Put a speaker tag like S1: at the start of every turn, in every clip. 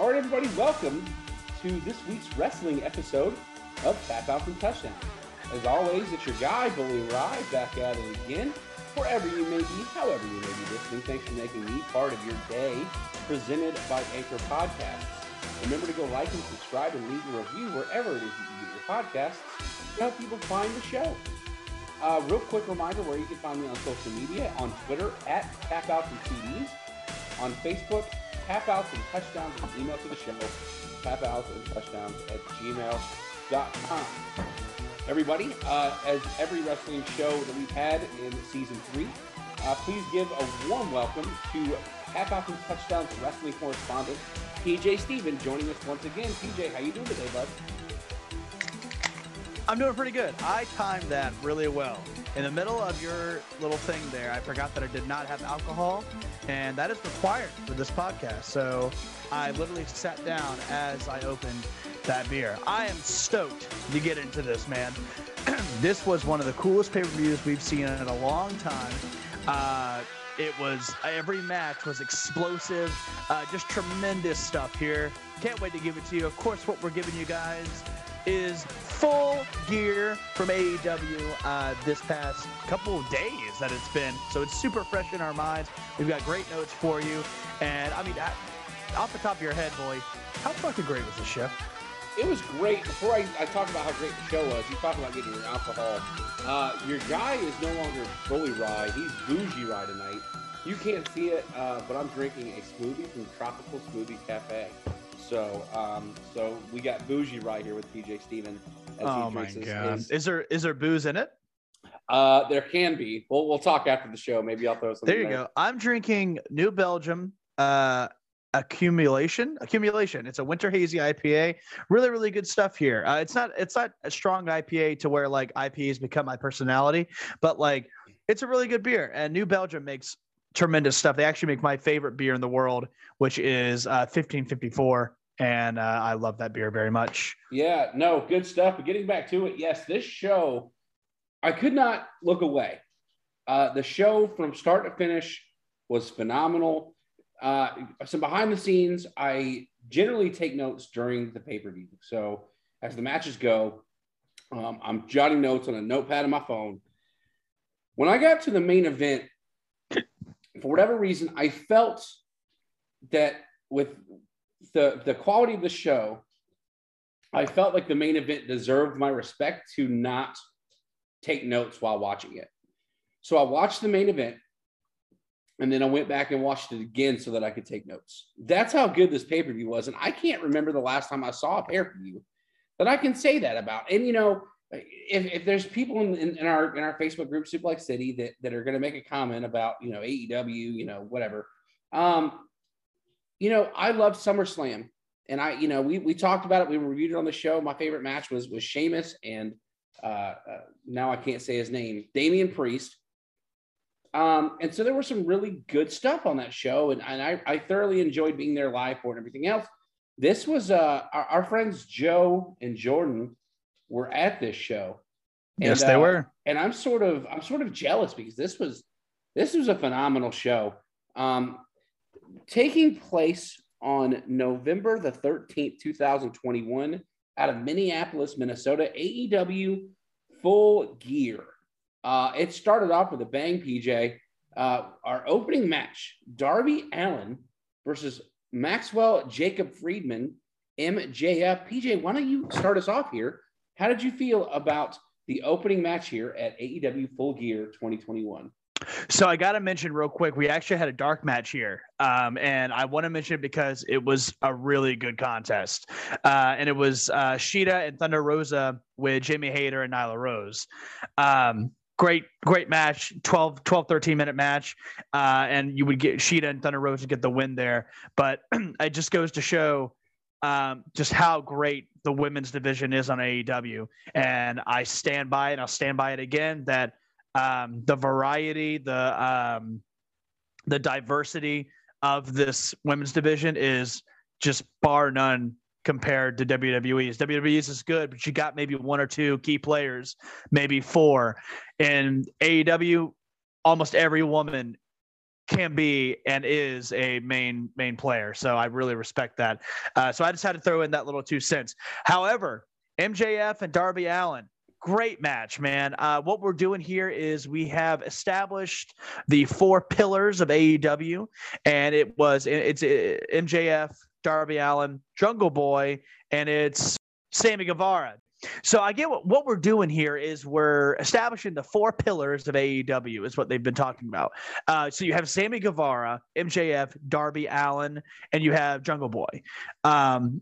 S1: All right, everybody, welcome to this week's wrestling episode of Tap Out from Touchdown. As always, it's your guy, Bully Ry, back at it again. Wherever you may be, however you may be listening, thanks for making me part of your day, presented by Anchor Podcasts. Remember to go like and subscribe and leave a review wherever it is that you get your podcasts to help people find the show. Uh, real quick reminder where you can find me on social media on Twitter at Tapouts and TDs, on Facebook, Tapouts and Touchdowns, and email to the show, tapouts and touchdowns at gmail.com. Everybody, uh, as every wrestling show that we've had in season three, uh, please give a warm welcome to Tapouts and Touchdowns wrestling correspondent PJ Steven joining us once again. PJ, how you doing today, bud?
S2: I'm doing pretty good. I timed that really well. In the middle of your little thing there, I forgot that I did not have alcohol, and that is required for this podcast. So I literally sat down as I opened that beer. I am stoked to get into this, man. this was one of the coolest pay-per-views we've seen in a long time. Uh, it was every match was explosive, uh, just tremendous stuff here. Can't wait to give it to you. Of course, what we're giving you guys is full gear from AEW uh, this past couple of days that it's been. So it's super fresh in our minds. We've got great notes for you. And I mean, off the top of your head, boy, how fucking great was the show?
S1: It was great. Before I, I talk about how great the show was, you talk about getting your alcohol. Uh, your guy is no longer fully rye. He's bougie rye tonight. You can't see it, uh, but I'm drinking a smoothie from Tropical Smoothie Cafe. So, um, so we got bougie right here with PJ Steven.
S2: Oh my god! His, is there is there booze in it?
S1: Uh, there can be. We'll we'll talk after the show. Maybe I'll throw some.
S2: There you there. go. I'm drinking New Belgium. Uh, accumulation accumulation it's a winter hazy ipa really really good stuff here uh, it's not it's not a strong ipa to where like ipas become my personality but like it's a really good beer and new belgium makes tremendous stuff they actually make my favorite beer in the world which is uh, 1554 and uh, I love that beer very much.
S1: Yeah, no, good stuff. But getting back to it, yes, this show, I could not look away. Uh, the show from start to finish was phenomenal. Uh, some behind the scenes, I generally take notes during the pay per view. So as the matches go, um, I'm jotting notes on a notepad on my phone. When I got to the main event, for whatever reason, I felt that with the the quality of the show, I felt like the main event deserved my respect to not take notes while watching it. So I watched the main event and then I went back and watched it again so that I could take notes. That's how good this pay per view was. And I can't remember the last time I saw a pay per view that I can say that about. And, you know, if, if there's people in, in, in our in our Facebook group, Suplex City, that, that are going to make a comment about, you know, AEW, you know, whatever, um, you know, I loved SummerSlam. And I, you know, we we talked about it. We reviewed it on the show. My favorite match was was Sheamus and uh, uh, now I can't say his name, Damian Priest. Um, and so there was some really good stuff on that show, and, and I, I thoroughly enjoyed being there live for it and everything else. This was uh, our, our friends Joe and Jordan were at this show.
S2: And, yes, they uh, were.
S1: And I'm sort of I'm sort of jealous because this was this was a phenomenal show. Um, taking place on November the 13th, 2021, out of Minneapolis, Minnesota, AEW Full Gear. Uh, it started off with a bang, PJ. Uh, our opening match Darby Allin versus Maxwell Jacob Friedman, MJF. PJ, why don't you start us off here? How did you feel about the opening match here at AEW Full Gear 2021?
S2: So I got to mention real quick, we actually had a dark match here, um, and I want to mention it because it was a really good contest, uh, and it was uh, Shida and Thunder Rosa with Jamie Hayter and Nyla Rose. Um, great, great match, 12, 12, 13 minute match, uh, and you would get Shida and Thunder Rosa to get the win there. But it just goes to show um, just how great the women's division is on AEW, and I stand by it. I'll stand by it again that um, the variety, the um, the diversity of this women's division is just bar none compared to WWE's. WWE's is good, but you got maybe one or two key players, maybe four. And AEW, almost every woman can be and is a main main player. So I really respect that. Uh, so I just had to throw in that little two cents. However, MJF and Darby Allin, great match, man. Uh, what we're doing here is we have established the four pillars of AEW, and it was it's MJF, Darby Allin, Jungle Boy, and it's Sammy Guevara. So I get what, what we're doing here is we're establishing the four pillars of AEW is what they've been talking about. Uh, so you have Sammy Guevara, MJF, Darby Allin, and you have Jungle Boy. Um,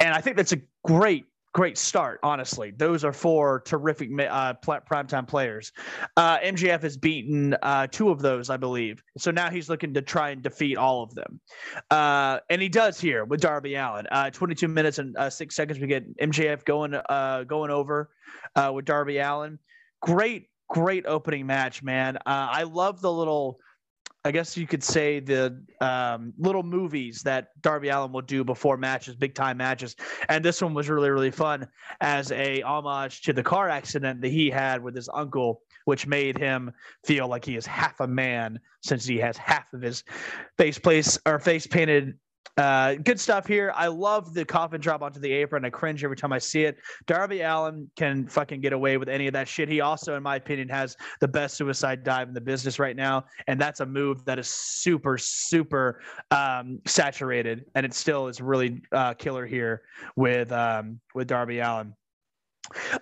S2: and I think that's a great great start, honestly. Those are four terrific uh, primetime players. Uh, MJF has beaten uh, two of those, I believe. So now he's looking to try and defeat all of them. Uh, and he does here with Darby Allin. Uh, 22 minutes and uh, six seconds. We get MJF going uh, going over with Darby Allin. Great, great opening match, man. I love the little I guess you could say the um, little movies that Darby Allin will do before matches, big time matches, and this one was really really fun as a homage to the car accident that he had with his uncle, which made him feel like he is half a man since he has half of his face place or face painted uh, good stuff here. I love the coffin drop onto the apron. I cringe every time I see it. Darby Allin can fucking get away with any of that shit. He also, in my opinion, has the best suicide dive in the business right now, and that's a move that is super, super um, saturated, and it still is really uh, killer here with um, with Darby Allin.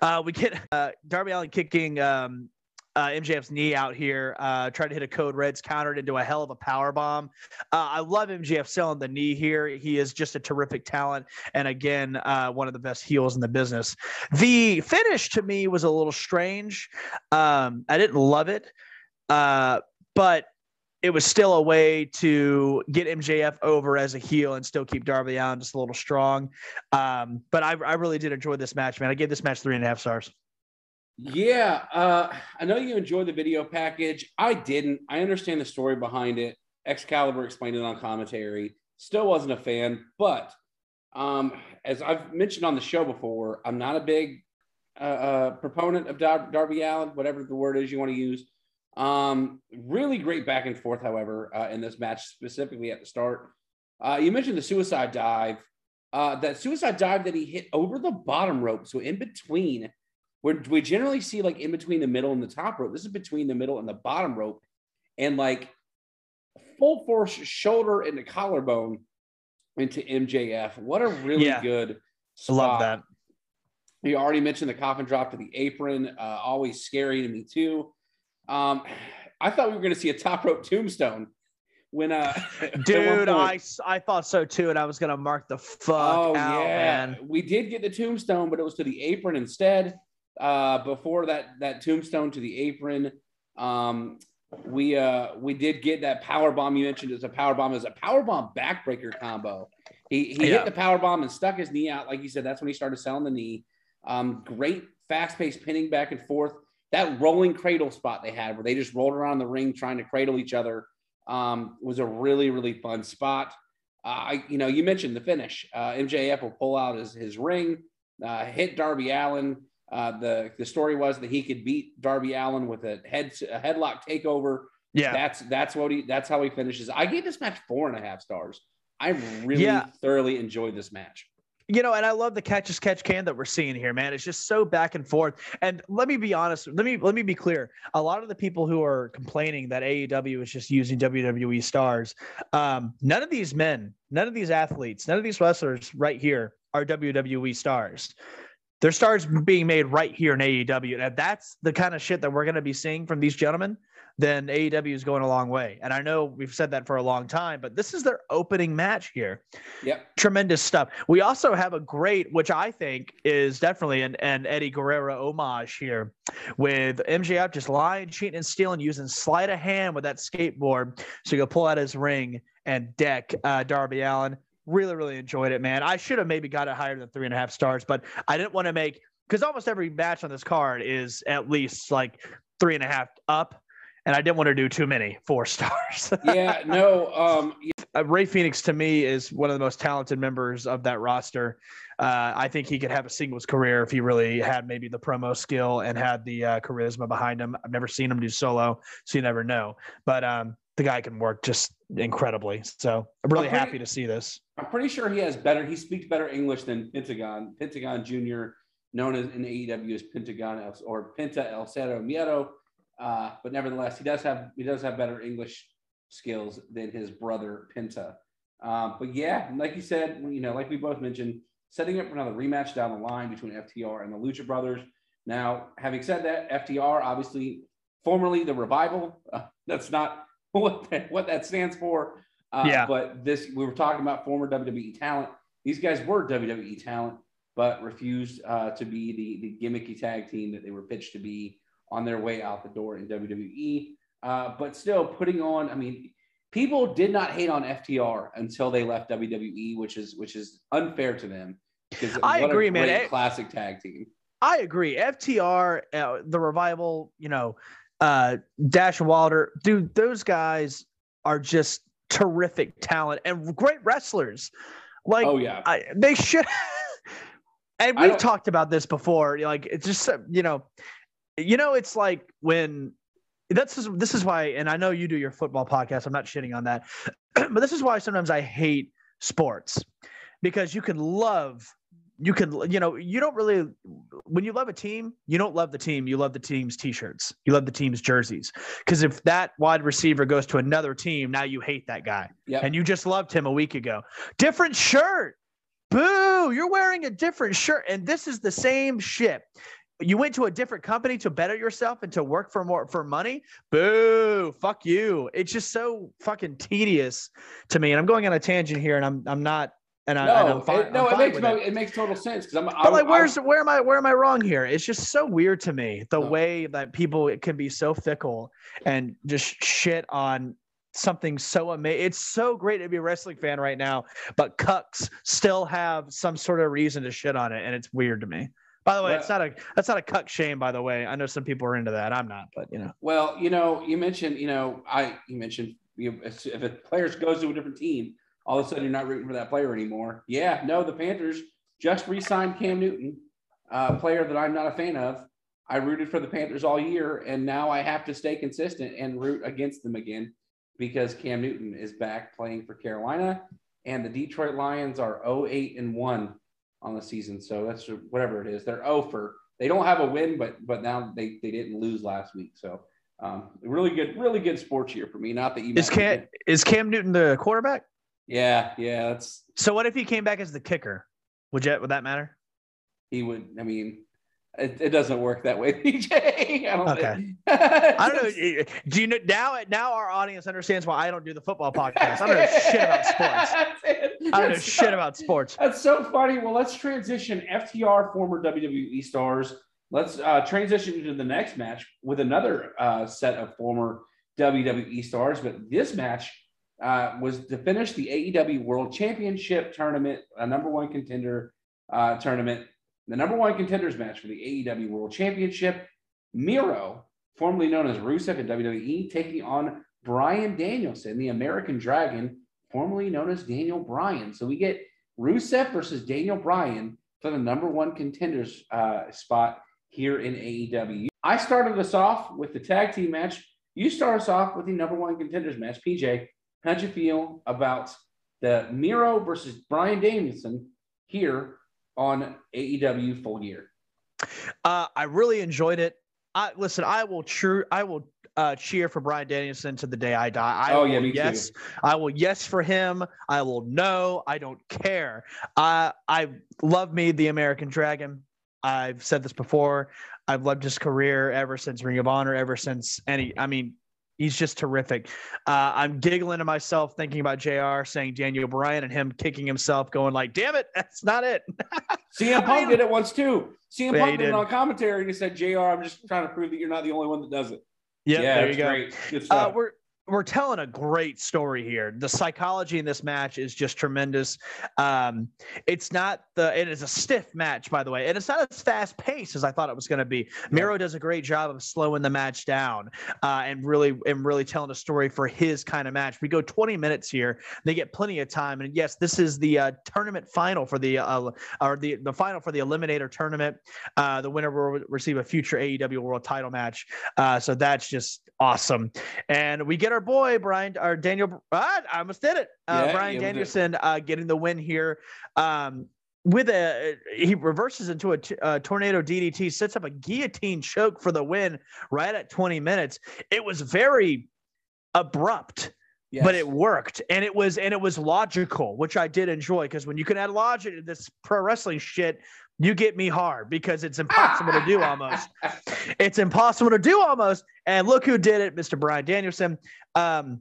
S2: Uh, we get uh, Darby Allin kicking um, uh, MJF's knee out here, uh, tried to hit a code reds, countered into a hell of a power bomb. Uh, I love MJF selling the knee here. He is just a terrific talent, and again, uh, one of the best heels in the business. The finish to me was a little strange. Um, I didn't love it, uh, but it was still a way to get MJF over as a heel and still keep Darby Allin just a little strong. Um, but I, I really did enjoy this match, man. I gave this match three and a half stars.
S1: Yeah, uh, I know you enjoyed the video package. I didn't. I understand the story behind it. Excalibur explained it on commentary. Still wasn't a fan, but um, as I've mentioned on the show before, I'm not a big uh, uh, proponent of Dar- Darby Allin, whatever the word is you want to use. Um, really great back and forth, however, uh, in this match, specifically at the start. Uh, you mentioned the suicide dive. Uh, that suicide dive that he hit over the bottom rope, so in between where we generally see like in between the middle and the top rope. This is between the middle and the bottom rope, and like full force shoulder and the collarbone into MJF. What a really yeah. good
S2: spot. Love that.
S1: You already mentioned the coffin drop to the apron. Uh, always scary to me too. Um, I thought we were going to see a top rope tombstone when uh
S2: dude i i thought so too and i was gonna mark the fuck oh out, yeah man.
S1: we did get the tombstone but it was to the apron instead uh, before that that tombstone to the apron. Um, we uh, we did get that power bomb you mentioned as a power bomb as a power bomb backbreaker combo. He he yeah. hit the power bomb and stuck his knee out, like you said. That's when he started selling the knee. Um, great fast paced pinning back and forth. That rolling cradle spot they had where they just rolled around the ring trying to cradle each other um, was a really really fun spot. Uh, I, you know, you mentioned the finish. Uh, MJF will pull out his his ring, uh, hit Darby Allin. Uh, the the story was that he could beat Darby Allin with a head a headlock takeover. Yeah, that's that's what he that's how he finishes. I gave this match four and a half stars. I really yeah. thoroughly enjoyed this match.
S2: You know, and I love the catch as catch can that we're seeing here, man. It's just so back and forth. And let me be honest. Let me let me be clear. A lot of the people who are complaining that AEW is just using WWE stars, um, none of these men, none of these athletes, none of these wrestlers right here are WWE stars. Their stars being made right here in AEW. And if that's the kind of shit that we're going to be seeing from these gentlemen, then AEW is going a long way. And I know we've said that for a long time, but this is their opening match here.
S1: Yep.
S2: Tremendous stuff. We also have a great, which I think is definitely an, an Eddie Guerrero homage here with MJF just lying, cheating, and stealing, using sleight of hand with that skateboard. So you will pull out his ring and deck uh, Darby Allin really, really enjoyed it, man. I should have maybe got it higher than three and a half stars, but I didn't want to make because almost every match on this card is at least like three and a half up. and I didn't want to do too many four stars.
S1: yeah, no. Um,
S2: uh, Rey Fenix to me is one of the most talented members of that roster. Uh, I think he could have a singles career if he really had maybe the promo skill and had the uh, charisma behind him. I've never seen him do solo, so you never know. But um, the guy can work just incredibly. So I'm really I'm pretty, happy to see this.
S1: I'm pretty sure he has better. He speaks better English than Pentagon. Pentagon Jr., known as in AEW as Pentagon or Penta El Cero Miedo. Uh, but nevertheless, he does have he does have better English skills than his brother Penta. Um, but yeah, like you said, you know, like we both mentioned, setting up another rematch down the line between FTR and the Lucha Brothers. Now, having said that, FTR obviously formerly the Revival. Uh, that's not what that, what that stands for. Uh, yeah. But this, we were talking about former WWE talent. These guys were WWE talent, but refused uh, to be the the gimmicky tag team that they were pitched to be on their way out the door in WWE. Uh, but still putting on, I mean, people did not hate on FTR until they left WWE, which is which is unfair to them.
S2: Because I agree, man.
S1: Classic tag team.
S2: I agree. FTR, uh, the revival, you know, uh, Dash Wilder, dude, those guys are just terrific talent and great wrestlers. Like, oh yeah, I, they should. and we've talked about this before. Like, it's just you know, you know, it's like when that's this is why, and I know you do your football podcast. I'm not shitting on that, but this is why sometimes I hate sports because you can love, you can, you know, you don't really, when you love a team, you don't love the team. You love the team's t-shirts. You love the team's jerseys. Because if that wide receiver goes to another team, now you hate that guy, yep. and you just loved him a week ago. Different shirt. Boo! You're wearing a different shirt, and this is the same shit you went to a different company to better yourself and to work for more for money boo fuck you it's just so fucking tedious to me and i'm going on a tangent here and i'm i'm not and I,
S1: no,
S2: and fine,
S1: it, no, it makes no, it. it. makes total sense because I'm. But
S2: I'm, like, where's I'm, where am I? Where am I wrong here? It's just so weird to me the no. way that people can be so fickle and just shit on something so amazing. It's so great to be a wrestling fan right now, but cucks still have some sort of reason to shit on it, and it's weird to me. By the way, well, it's not a that's not a cuck shame. By the way, I know some people are into that. I'm not, but you know.
S1: Well, you know, you mentioned, you know, I you mentioned you, if a player goes to a different team, all of a sudden you're not rooting for that player anymore. Yeah, no, the Panthers just re-signed Cam Newton, a player that I'm not a fan of. I rooted for the Panthers all year, and now I have to stay consistent and root against them again because Cam Newton is back playing for Carolina, and the Detroit Lions are 08 and one on the season. So that's whatever it is. They're over. They don't have a win, but but now they they didn't lose last week. So um, really good, really good sports year for me. Not that you
S2: is Cam is Cam Newton the quarterback?
S1: Yeah, yeah. That's
S2: so. What if he came back as the kicker? Would you would that matter?
S1: He would. I mean, it, it, doesn't work that way, PJ. I don't
S2: okay. I don't know. Do you know now? Now our audience understands why I don't do the football podcast. I don't know shit about sports. I don't know shit about sports.
S1: That's so funny. Well, let's transition. FTR, former WWE stars. Let's uh, transition into the next match with another uh, set of former WWE stars. But this match uh, was to finish the AEW World Championship tournament, a number one contender uh, tournament the number one contenders match for the AEW World Championship. Miro, formerly known as Rusev in WWE, taking on Bryan Danielson, the American Dragon, formerly known as Daniel Bryan. So we get Rusev versus Daniel Bryan for the number one contenders uh, spot here in AEW. I started us off with the tag team match. You start us off with the number one contenders match. PJ, how'd you feel about the Miro versus Bryan Danielson here on AEW Full Gear?
S2: Uh, I really enjoyed it. I listen. I will true. I will uh, cheer for Bryan Danielson to the day I die. I oh yeah, me yes. Too. I will yes for him. I will no. I don't care. Uh, I love me the American Dragon. I've said this before. I've loved his career ever since Ring of Honor, ever since any. I mean, He's just terrific. Uh, I'm giggling to myself thinking about JR saying Daniel Bryan and him kicking himself, going like, "Damn it, that's not it."
S1: CM Punk did it once too. CM Punk did it on commentary and he said, "JR, I'm just trying to prove that you're not the only one that does it."
S2: Yep, yeah, there you go. Great. Uh, we're we're telling a great story here. The psychology in this match is just tremendous. Um, it's not the it is a stiff match, by the way, and it's not as fast paced as I thought it was going to be. Miro does a great job of slowing the match down uh, and really and really telling a story for his kind of match. We go 20 minutes here. They get plenty of time, and yes, this is the uh, tournament final for the uh, or the the final for the Eliminator tournament. Uh, the winner will receive a future AEW World Title match. Uh, so that's just awesome, and we get our boy Bryan or Daniel. Ah, I almost did it. Uh, yeah, Bryan Danielson uh, getting the win here. Um, with a he reverses into a, t- a tornado DDT, sets up a guillotine choke for the win right at 20 minutes. It was very abrupt. Yes. but it worked and it was and it was logical which i did enjoy because when you can add logic to this pro wrestling shit you get me hard because it's impossible to do almost. It's impossible to do almost. And look who did it, Mr. Bryan Danielson. Um,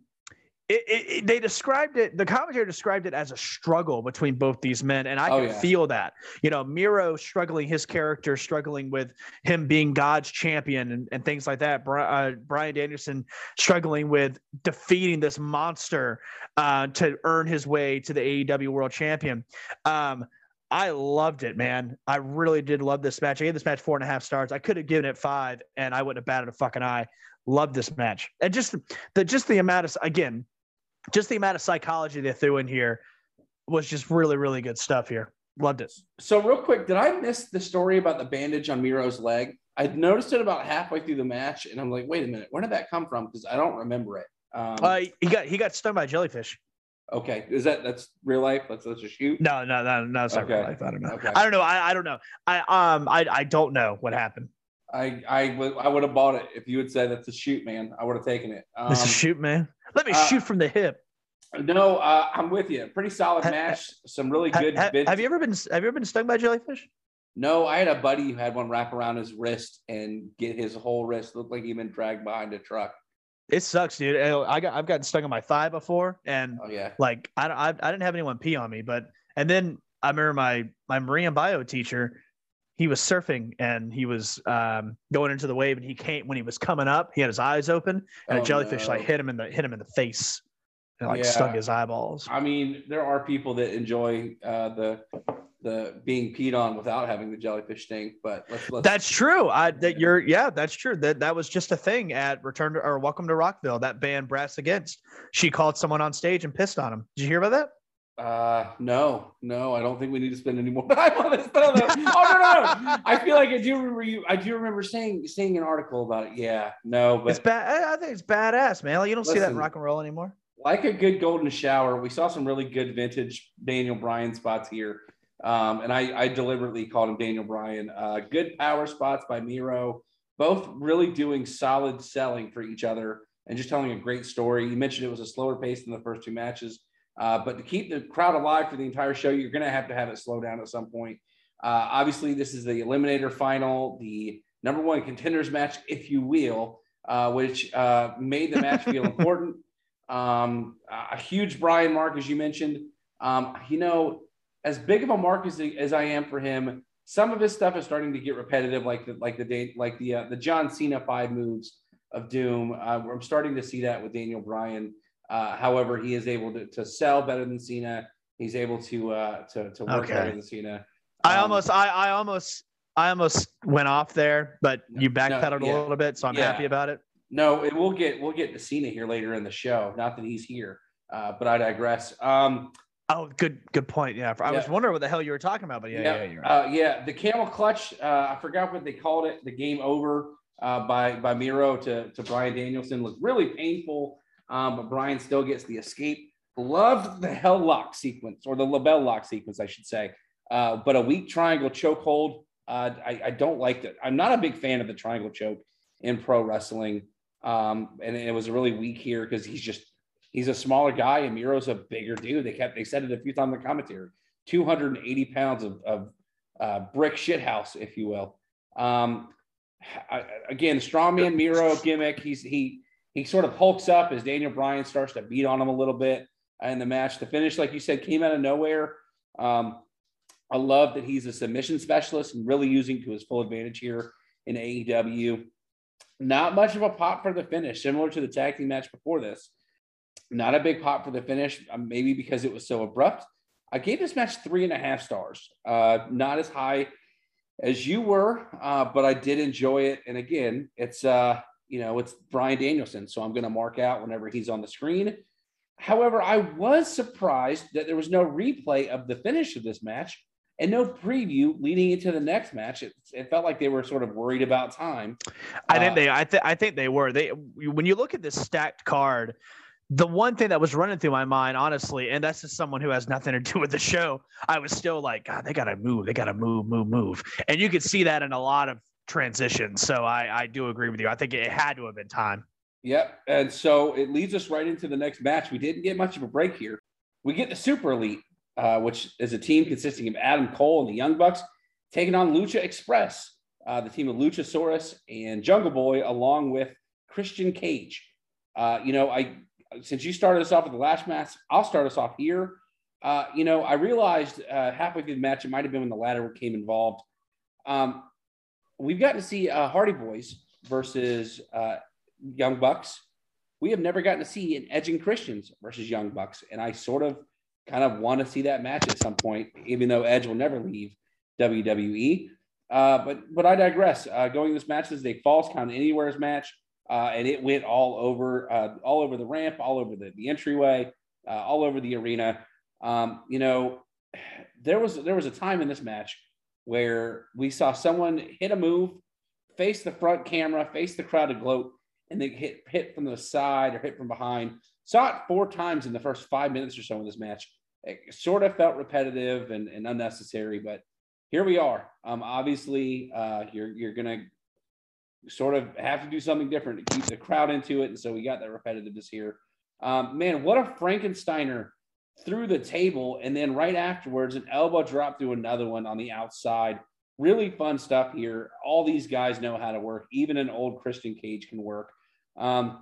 S2: it, it, they described it, the commentator described it as a struggle between both these men. And I oh, can yeah. feel that. You know, Miro struggling, his character struggling with him being God's champion and, and things like that. Uh, Bryan Danielson struggling with defeating this monster uh, to earn his way to the AEW World Champion. Um, I loved it, man. I really did love this match. I gave this match four and a half stars. I could have given it five, and I wouldn't have batted a fucking eye. Loved this match, and just the just the amount of again, just the amount of psychology they threw in here was just really really good stuff here. Loved it.
S1: So real quick, did I miss the story about the bandage on Miro's leg? I noticed it about halfway through the match, and I'm like, wait a minute, where did that come from? Because I don't remember it.
S2: Um, uh, he got he got stung by jellyfish.
S1: Okay, is that that's real life? That's that's a shoot.
S2: No, no, no, no, it's not okay. real life. I don't know. Okay. I don't know. I, I don't know. I um I I don't know what happened.
S1: I I would I would have bought it if you had said that's a shoot, man. I would have taken it.
S2: Um, it's a shoot, man. Let me uh, shoot from the hip.
S1: No, uh, I'm with you. Pretty solid match. Some really good.
S2: Ha, ha, have you ever been Have you ever been stung by jellyfish?
S1: No, I had a buddy who had one wrap around his wrist and get his whole wrist look like he'd been dragged behind a truck.
S2: It sucks, dude. I got I've gotten stuck on my thigh before, and
S1: oh, yeah,
S2: like I, I I didn't have anyone pee on me, but and then I remember my my marine bio teacher. He was surfing and he was um, going into the wave, and he came when he was coming up. He had his eyes open, and oh, a jellyfish no. like hit him in the hit him in the face, and like yeah. stung his eyeballs.
S1: I mean, there are people that enjoy uh, the the being peed on without having the jellyfish stink. But let's, let's
S2: that's true. I that you're yeah, that's true. That that was just a thing at Return to or Welcome to Rockville. That band Brass Against. She called someone on stage and pissed on him. Did you hear about that?
S1: Uh, no, no, I don't think we need to spend any more time on this. oh no, no, no! I feel like I do remember you. I do remember saying seeing an article about it. Yeah, no, but
S2: it's bad. I think it's badass, man. Like, you don't listen, see that in rock and roll anymore.
S1: Like a good golden shower, we saw some really good vintage Daniel Bryan spots here. Um, and I, I, deliberately called him Daniel Bryan. Uh, good power spots by Miro, both really doing solid selling for each other and just telling a great story. You mentioned it was a slower pace than the first two matches, uh, but to keep the crowd alive for the entire show, you're going to have to have it slow down at some point. Uh, obviously, this is the Eliminator final, the number one contenders match, if you will, uh, which uh, made the match feel important. Um, a huge Bryan mark, as you mentioned. Um, you know, as big of a mark as, as I am for him, some of his stuff is starting to get repetitive, like the like the day like the uh, the John Cena five moves of Doom. Uh, I'm starting to see that with Daniel Bryan. Uh, however, he is able to, to sell better than Cena. He's able to uh, to to work okay. better than Cena. Um,
S2: I almost I I almost I almost went off there, but you backpedaled no, yeah. a little bit, so I'm yeah. happy about it.
S1: No, it, we'll get we'll get to Cena here later in the show. Not that he's here, uh, but I digress. Um,
S2: Oh, good, good point. Yeah, I yeah. was wondering what the hell you were talking about, but yeah, yeah,
S1: yeah, right. uh, yeah. The camel clutch. Uh, I forgot what they called it. The game over uh, by by Miro to to Bryan Danielson was really painful, um, but Bryan still gets the escape. Loved the hell lock sequence or the LeBell Lock sequence, I should say. Uh, but a weak triangle chokehold. Uh, I, I don't like it. I'm not a big fan of the triangle choke in pro wrestling, um, and it was really weak here because he's just He's a smaller guy, and Miro's a bigger dude. They kept they said it a few times in the commentary. 280 pounds of, of uh, brick shithouse, if you will. Um, I, again, strongman Miro gimmick. He's he he sort of hulks up as Daniel Bryan starts to beat on him a little bit in the match. The finish, like you said, came out of nowhere. Um, I love that he's a submission specialist and really using to his full advantage here in AEW. not much of a pop for the finish, similar to the tag team match before this. Not a big pop for the finish, uh, maybe because it was so abrupt. I gave this match three and a half stars. Uh, not as high as you were, uh, but I did enjoy it. And again, it's uh, you know it's Bryan Danielson, so I'm going to mark out whenever he's on the screen. However, I was surprised that there was no replay of the finish of this match and no preview leading into the next match. It, it felt like they were sort of worried about time.
S2: I think uh, they. I, th- I think they were. They when you look at this stacked card, the one thing that was running through my mind, honestly, and that's just someone who has nothing to do with the show, I was still like, God, they gotta move, they gotta move, move, move, and you could see that in a lot of transitions. So I, I do agree with you. I think it had to have been time.
S1: Yep. And so it leads us right into the next match. We didn't get much of a break here. We get the Super Elite, uh, which is a team consisting of Adam Cole and the Young Bucks, taking on Lucha Express, uh, the team of Luchasaurus and Jungle Boy, along with Christian Cage. Uh, you know, I since you started us off with the last match, I'll start us off here. Uh, you know, I realized uh, halfway through the match, it might have been when the ladder came involved. Um, we've gotten to see uh, Hardy Boys versus uh, Young Bucks. We have never gotten to see an Edge and Christians versus Young Bucks, and I sort of kind of want to see that match at some point, even though Edge will never leave WWE. Uh, but but I digress. Uh, going this match is a falls count anywhere's match, uh, and it went all over uh, all over the ramp, all over the, the entryway, uh, all over the arena. Um, you know, there was there was a time in this match where we saw someone hit a move, face the front camera, face the crowd to gloat, and they hit hit from the side or hit from behind. Saw it four times in the first five minutes or so in this match. It sort of felt repetitive and, and unnecessary, but here we are. Um, obviously, uh, you're you're gonna sort of have to do something different to keep the crowd into it, and so we got that repetitiveness here. Um, man, what a Frankensteiner through the table, and then right afterwards, an elbow drop through another one on the outside. Really fun stuff here. All these guys know how to work. Even an old Christian Cage can work. Um,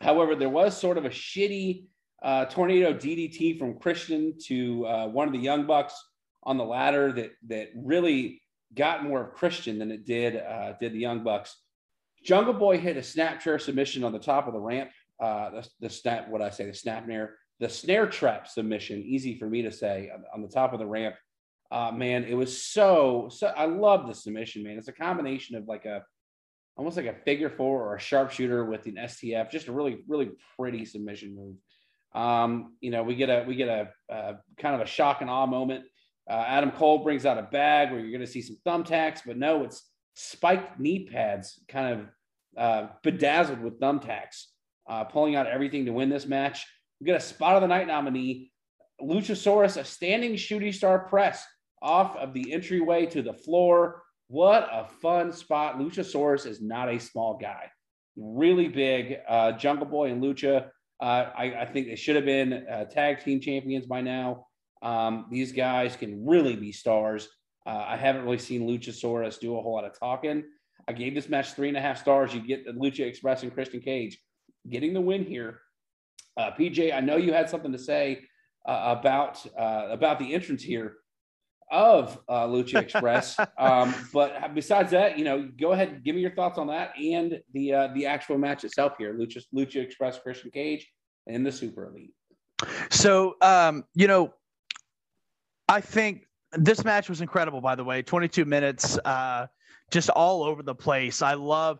S1: however, there was sort of a shitty uh, tornado DDT from Christian to uh, one of the Young Bucks on the ladder that that really got more of Christian than it did uh, did the Young Bucks. Jungle Boy hit a snap chair submission on the top of the ramp. Uh, the, the snap, what I say, the snap snare, the snare trap submission. Easy for me to say on, on the top of the ramp. Uh, man, it was so so. I love the submission, man. It's a combination of like a almost like a figure four or a sharpshooter with an STF. Just a really, really pretty submission move. Um, you know, we get a we get a, a kind of a shock and awe moment. Uh, Adam Cole brings out a bag where you're going to see some thumbtacks, but no, it's spiked knee pads, kind of uh, bedazzled with thumbtacks, uh, pulling out everything to win this match. We get a spot of the night nominee, Luchasaurus, a standing shooting star press off of the entryway to the floor. What a fun spot. Luchasaurus is not a small guy. Really big. Uh, Jungle Boy and Lucha, uh, I, I, think they should have been uh, tag team champions by now. Um, these guys can really be stars. Uh, I haven't really seen Luchasaurus do a whole lot of talking. I gave this match three and a half stars. You get the Lucha Express and Christian Cage getting the win here. Uh, PJ, I know you had something to say uh, about uh, about the entrance here of uh, Lucha Express. um, but besides that, you know, go ahead, and give me your thoughts on that and the uh, the actual match itself here, Lucha Lucha Express, Christian Cage, and the Super Elite.
S2: So, um, you know, I think this match was incredible. By the way, 22 minutes, uh, just all over the place. I love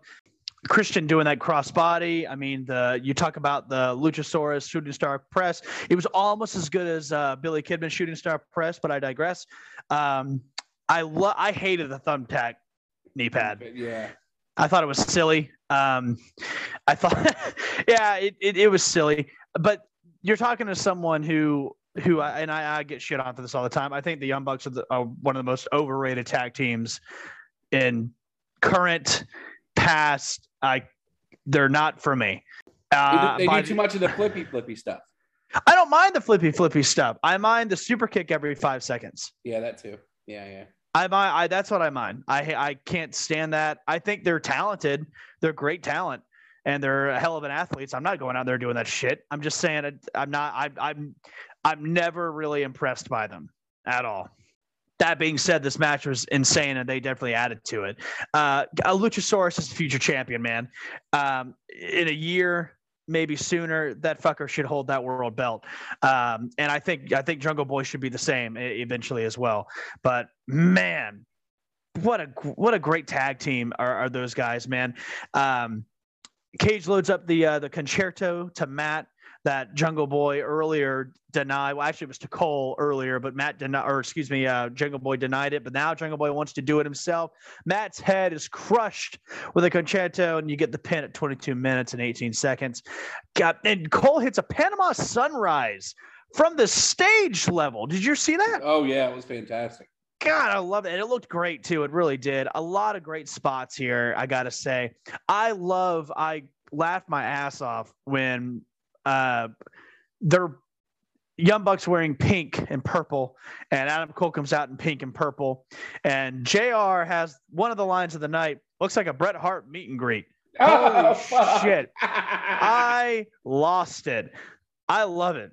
S2: Christian doing that crossbody. I mean, the you talk about the Luchasaurus shooting star press. It was almost as good as uh, Billy Kidman shooting star press, but I digress. Um, I love. I hated the thumbtack knee pad.
S1: Yeah.
S2: I thought it was silly. Um, I thought, yeah, it, it, it was silly. But you're talking to someone who who I, and I, I, get shit on for this all the time. I think the Young Bucks are, the, are one of the most overrated tag teams in current past. I they're not for me.
S1: Uh, they do too much of the flippy flippy stuff.
S2: I don't mind the flippy flippy stuff. I mind the super kick every five seconds.
S1: Yeah, that too. Yeah, yeah.
S2: I mind. I that's what I mind. I I can't stand that. I think they're talented. They're great talent, and they're a hell of an athletes. I'm not going out there doing that shit. I'm just saying. I'm not. I, I'm I'm never really impressed by them at all. That being said, this match was insane, and they definitely added to it. Uh, Luchasaurus is the future champion, man. Um, in a year, maybe sooner, that fucker should hold that world belt. Um, and I think I think Jungle Boy should be the same eventually as well. But man, what a what a great tag team are, are those guys, man. Um, Cage loads up the uh, the Con-Chair-To to Matt that Jungle Boy earlier denied. Well, actually, it was to Cole earlier, but Matt denied, or excuse me, uh, Jungle Boy denied it. But now Jungle Boy wants to do it himself. Matt's head is crushed with a Con-Chair-To, and you get the pin at 22 minutes and 18 seconds. Got and Cole hits a Panama Sunrise from the stage level. Did you see that?
S1: Oh yeah, it was fantastic.
S2: God, I love it. And it looked great too. It really did. A lot of great spots here, I gotta say. I love I laughed my ass off when uh, they're Young Bucks wearing pink and purple, and Adam Cole comes out in pink and purple. And JR has one of the lines of the night, looks like a Bret Hart meet and greet. Oh, Holy shit. I lost it. I love it.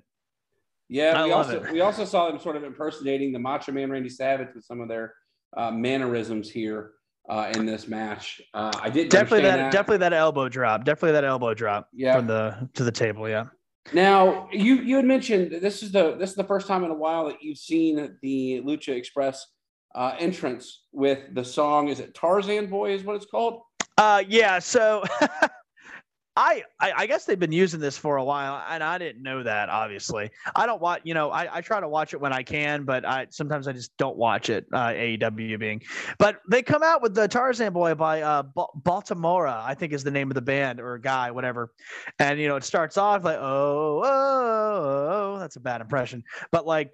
S1: Yeah, we also it. we also saw them sort of impersonating the Macho Man Randy Savage with some of their uh, mannerisms here uh, in this match. Uh, I did
S2: definitely that, that, definitely that elbow drop, definitely that elbow drop yeah. from the to the table. Yeah.
S1: Now you you had mentioned this is the this is the first time in a while that you've seen the Lucha Express uh, entrance with the song. Is it Tarzan Boy? Is what it's called?
S2: Uh, yeah. So I, I, I guess they've been using this for a while, and I didn't know that. Obviously, I don't watch. You know, I, I try to watch it when I can, but I sometimes I just don't watch it. Uh, AEW being, but they come out with the Tarzan Boy by uh, Baltimora, I think is the name of the band or guy, whatever. And you know, it starts off like oh, oh, oh, oh that's a bad impression, but like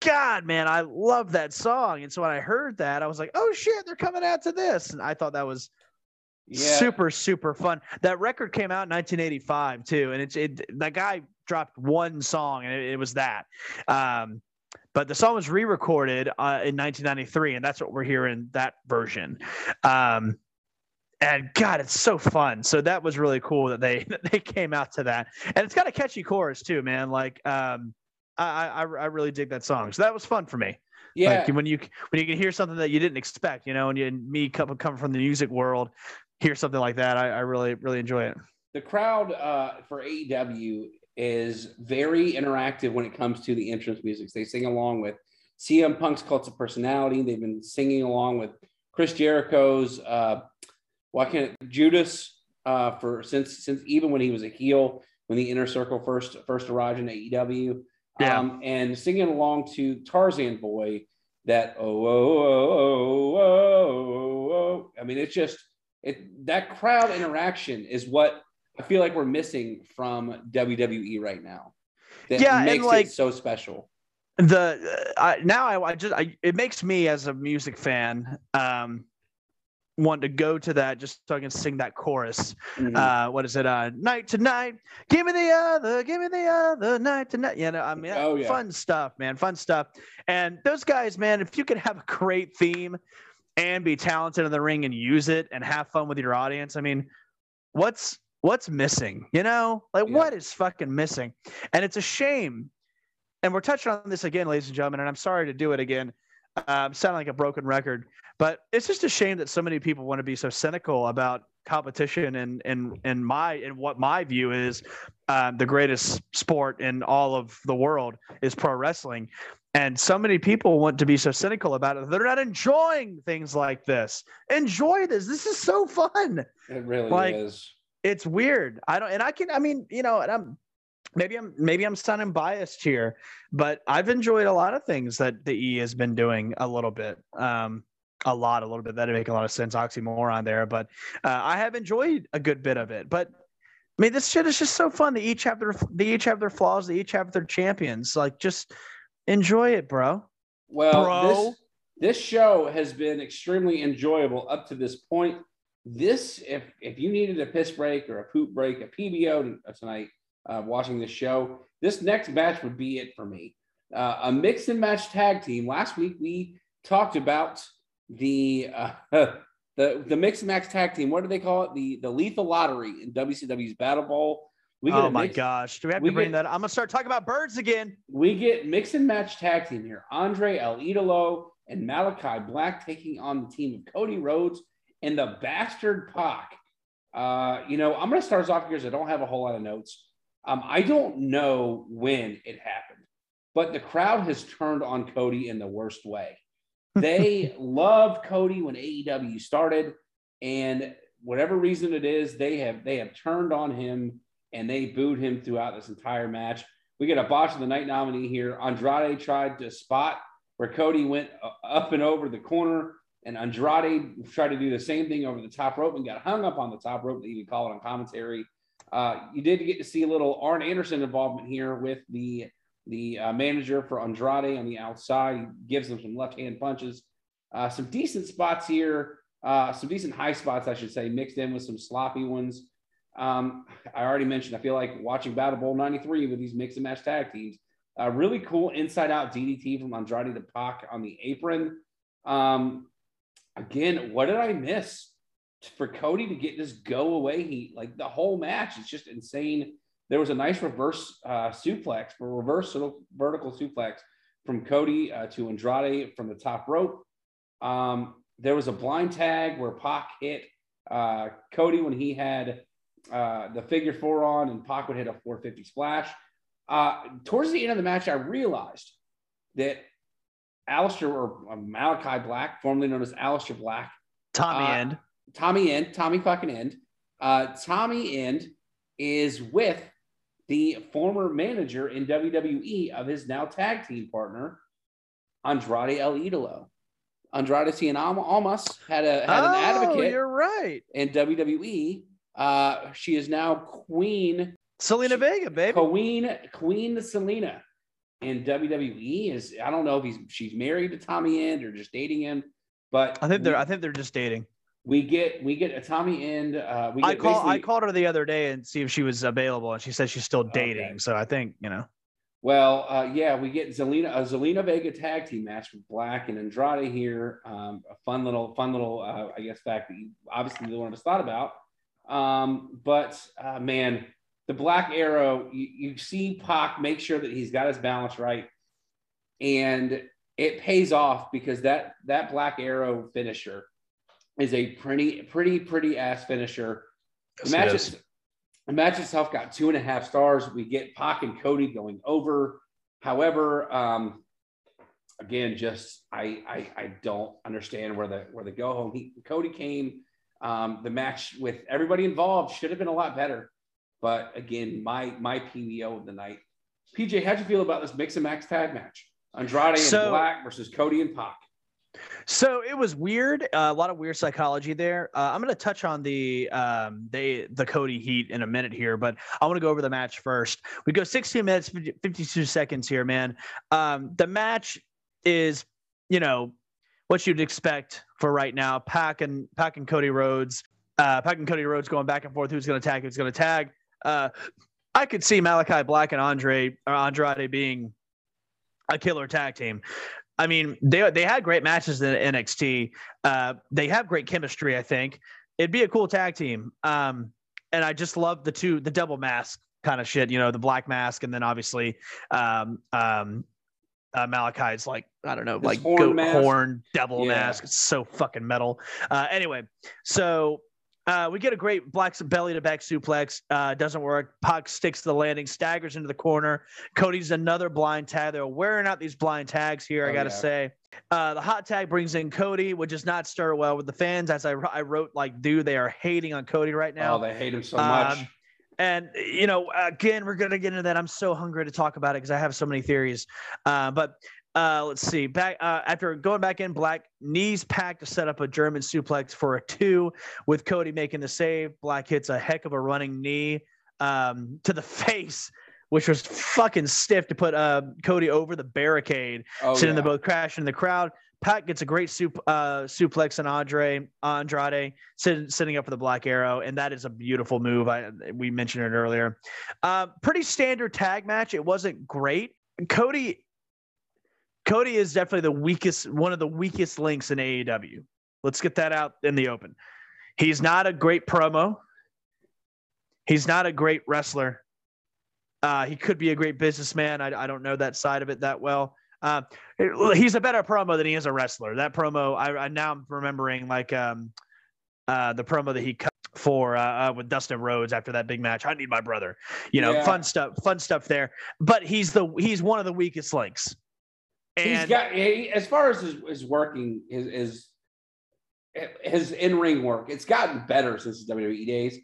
S2: God, man, I love that song. And so when I heard that, I was like, oh shit, they're coming out to this. And I thought that was yeah. super super fun. That record came out in 1985 too, and it's it. That guy dropped one song, and it, it was that. Um, but the song was re-recorded uh, in 1993, and that's what we're hearing that version. Um, and God, it's so fun. So that was really cool that they they came out to that, and it's got a catchy chorus too, man. Like, um, I, I I really dig that song. So that was fun for me. Yeah. Like when you when you can hear something that you didn't expect, you know, and, you, and me coming come from the music world, hear something like that, I, I really really enjoy it.
S1: The crowd uh, for AEW is very interactive when it comes to the entrance music. They sing along with CM Punk's Cult of Personality. They've been singing along with Chris Jericho's uh, why can't Judas uh, for since since even when he was a heel when the Inner Circle first first arrived in AEW. Yeah. Um, and singing along to Tarzan Boy that oh oh oh oh oh, oh. I mean it's just it that crowd interaction is what I feel like we're missing from WWE right now. That yeah, makes and like, it so special.
S2: The uh, I, now I, I just I, it makes me as a music fan um want to go to that just so I can sing that chorus. Mm-hmm. Uh, what is it? Uh, night to night, give me the other, give me the other night to night. You know, I mean, oh, yeah. fun stuff, man, fun stuff. And those guys, man, if you could have a great theme and be talented in the ring and use it and have fun with your audience. I mean, what's what's missing? You know, like yeah. what is fucking missing? And it's a shame. And we're touching on this again, ladies and gentlemen. And I'm sorry to do it again. Um, sound like a broken record, but it's just a shame that so many people want to be so cynical about competition and and and my and what my view is um, the greatest sport in all of the world is pro wrestling and so many people want to be so cynical about it. They're not enjoying things like this. Enjoy this. This is so fun.
S1: It really like, is.
S2: It's weird. I don't, and I can, I mean, you know, and I'm, maybe I'm, maybe I'm sounding biased here, but I've enjoyed a lot of things that the E has been doing a little bit. Um, a lot, a little bit. That'd make a lot of sense. Oxymoron there, but uh, I have enjoyed a good bit of it. But I mean, this shit is just so fun. They each have their, they each have their flaws. They each have their champions. Like, just Enjoy it, bro.
S1: Well, bro. This, this show has been extremely enjoyable up to this point. This, if if you needed a piss break or a poop break, a PBO tonight, uh, watching this show, this next match would be it for me. Uh, a mix and match tag team. Last week we talked about the uh, the the mix and match tag team. What do they call it? The the lethal lottery in WCW's BattleBowl.
S2: We get oh my mix, gosh. Do we have we to bring get, that? I'm gonna start talking about birds again.
S1: We get mix and match tag team here. Andrade El Idolo and Malachi Black taking on the team of Cody Rhodes and the bastard Pac. Uh, you know, I'm going to start us off here because I don't have a whole lot of notes. Um, I don't know when it happened, but the crowd has turned on Cody in the worst way. They loved Cody when AEW started, and whatever reason it is, they have they have turned on him and they booed him throughout this entire match. We get a botch of the night nominee here. Andrade tried to spot where Cody went up and over the corner, and Andrade tried to do the same thing over the top rope and got hung up on the top rope. They even call it on commentary. Uh, you did get to see a little Arn Anderson involvement here with the the uh, manager for Andrade on the outside. He gives him some left hand punches. Uh, some decent spots here, uh, some decent high spots, I should say, mixed in with some sloppy ones. Um, I already mentioned, I feel like watching BattleBowl 93 with these mix and match tag teams. Really cool inside out DDT from Andrade to Pac on the apron. Um, again, what did I miss? For Cody to get this go away heat, like the whole match, it's just insane. There was a nice reverse uh, suplex, for reverse vertical suplex from Cody uh, to Andrade from the top rope. Um, there was a blind tag where Pac hit uh, Cody when he had uh, the figure four on, and Pac would hit a 450 splash. Uh, towards the end of the match, I realized that Aleister or uh, Malachi Black, formerly known as Aleister Black,
S2: Tommy uh, End,
S1: Tommy End, Tommy fucking End, uh, Tommy End is with the former manager in WWE of his now tag team partner, Andrade El Idolo. Andrade Cien Almas had a had
S2: oh,
S1: an advocate.
S2: You're right.
S1: In WWE, uh, she is now Queen
S2: Zelina Vega, baby.
S1: Queen Queen Zelina in WWE is I don't know if he's she's married to Tommy End or just dating him, but
S2: I think they're I think they're just dating.
S1: We get we get a Tommy End. Uh, we
S2: I call I called her the other day and see if she was available, and she said she's still dating. Okay. So I think you know.
S1: Well, uh, yeah, we get Zelina a Zelina Vega tag team match with Black and Andrade here. Um, a fun little fun little uh, I guess fact that you obviously the one of us thought about. Um, but uh, man, the Black Arrow, you, you see Pac make sure that he's got his balance right, and it pays off because that that Black Arrow finisher is a pretty pretty pretty ass finisher. The match, is, the match itself got two and a half stars. We get Pac and Cody going over. However, um, again, just I, I I don't understand where the where the go home. He Cody came um, the match with everybody involved should have been a lot better. But again, my my PBO of the night. PJ, how'd you feel about this mix and max tag match? Andrade so, and Black versus Cody and Pac.
S2: So it was weird, uh, a lot of weird psychology there. Uh, I'm going to touch on the um, they the Cody Heat in a minute here, but I want to go over the match first. We go 16 minutes 52 seconds here, man. Um, the match is, you know, what you'd expect for right now. Pack and Pac and Cody Rhodes, uh, Pac and Cody Rhodes going back and forth. Who's going to tag? Who's going to tag? Uh, I could see Malachi Black and Andre or Andrade being a killer tag team. I mean, they they had great matches in NXT. Uh, they have great chemistry. I think it'd be a cool tag team. Um, and I just love the two the double mask kind of shit. You know, the black mask, and then obviously um, um, uh, Malachi's like I don't know, His like horn, goat horn devil yeah. mask. It's so fucking metal. Uh, anyway, so uh, we get a great black belly to back suplex. Uh, doesn't work. Pac sticks to the landing, staggers into the corner. Cody's another blind tag. They're wearing out these blind tags here. Oh, I got to yeah. say, uh, the hot tag brings in Cody, which does not stir well with the fans. As I, I wrote, like, dude, they are hating on Cody right now.
S1: Oh, they hate him so much. Um,
S2: and you know, again, we're gonna get into that. I'm so hungry to talk about it because I have so many theories. Uh, but uh, let's see. Back uh, after going back in, Black knees packed to set up a German suplex for a two, with Cody making the save. Black hits a heck of a running knee um, to the face, which was fucking stiff to put uh, Cody over the barricade, oh, sending yeah. them both crashing in the crowd. Pac gets a great sup, uh, suplex on Andre Andrade, sitting, sitting up for the Black Arrow, and that is a beautiful move. I we mentioned it earlier. Uh, pretty standard tag match. It wasn't great. Cody, Cody is definitely the weakest, one of the weakest links in AEW. Let's get that out in the open. He's not a great promo. He's not a great wrestler. Uh, he could be a great businessman. I, I don't know that side of it that well. Uh, he's a better promo than he is a wrestler. That promo, I, I now I'm remembering like um, uh, the promo that he cut for uh, uh, with Dustin Rhodes after that big match. I need my brother. You know, yeah. fun stuff, fun stuff there. But he's the he's one of the weakest links.
S1: And he's got he, as far as his, his working his his his in ring work. It's gotten better since his WWE days,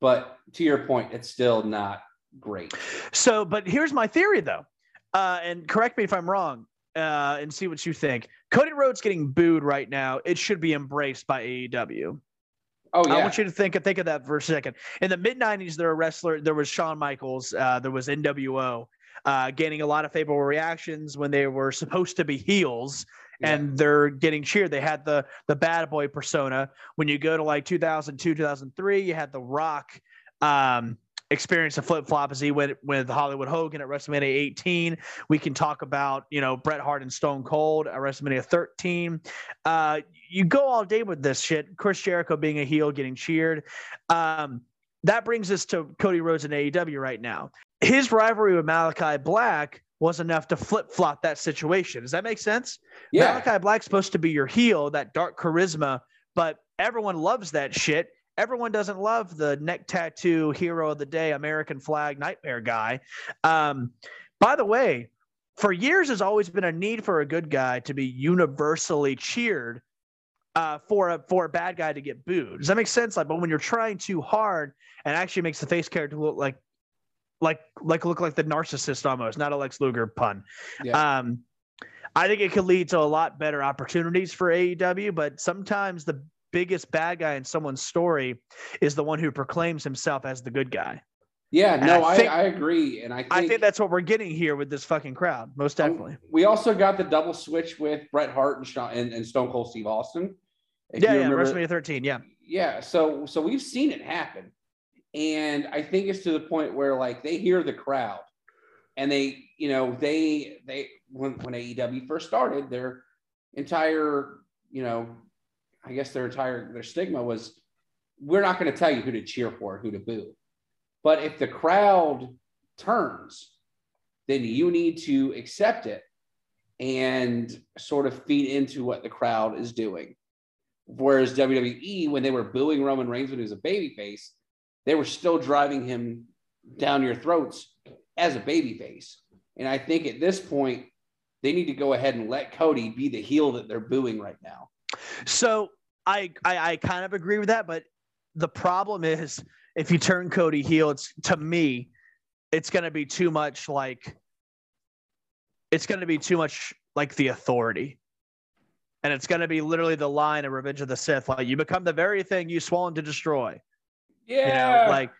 S1: but to your point, it's still not great.
S2: So, but here's my theory though, uh, and correct me if I'm wrong. Uh, and see what you think. Cody Rhodes getting booed right now. It should be embraced by AEW.
S1: Oh yeah.
S2: I want you to think think of that for a second. In the mid '90s, there were wrestler. There was Shawn Michaels. Uh, there was NWO, uh, gaining a lot of favorable reactions when they were supposed to be heels, yeah. and they're getting cheered. They had the the bad boy persona. When you go to like 2002, 2003, you had The Rock. Um, experience a flip flop as he went with Hollywood Hogan at WrestleMania 18. We can talk about, you know, Bret Hart and Stone Cold at WrestleMania 13. Uh, you go all day with this shit. Chris Jericho being a heel, getting cheered. Um, that brings us to Cody Rhodes and AEW right now. His rivalry with Malachi Black was enough to flip flop that situation. Does that make sense? Yeah. Malachi Black's supposed to be your heel, that dark charisma, but everyone loves that shit everyone doesn't love the neck tattoo hero of the day, American flag nightmare guy. Um, by the way, for years has always been a need for a good guy to be universally cheered uh, for a for a bad guy to get booed. Does that make sense? Like, but when you're trying too hard and actually makes the face character look like like like look like the narcissist almost, not a Lex Luger pun. Yeah. Um, I think it could lead to a lot better opportunities for AEW, but sometimes the biggest bad guy in someone's story is the one who proclaims himself as the good guy.
S1: Yeah, and no, I, think, I, I, agree, and I think,
S2: I think that's what we're getting here with this fucking crowd, most um, definitely. Um,
S1: we also got the double switch with Bret Hart and, Sean, and, and Stone Cold Steve Austin.
S2: Yeah, yeah, WrestleMania 13, yeah,
S1: yeah. So, so we've seen it happen, and I think it's to the point where like they hear the crowd, and they, you know, they they when when AEW first started, their entire you know I guess their entire their stigma was we're not going to tell you who to cheer for, who to boo. But if the crowd turns, then you need to accept it and sort of feed into what the crowd is doing. Whereas WWE, when they were booing Roman Reigns when he was a babyface, they were still driving him down your throats as a babyface. And I think at this point, they need to go ahead and let Cody be the heel that they're booing right now.
S2: So I, I, I kind of agree with that, but the problem is if you turn Cody heel, it's to me, it's going to be too much like it's going to be too much like the authority. And it's going to be literally the line of Revenge of the Sith. Like you become the very thing you sworn to destroy.
S1: Yeah.
S2: You know, like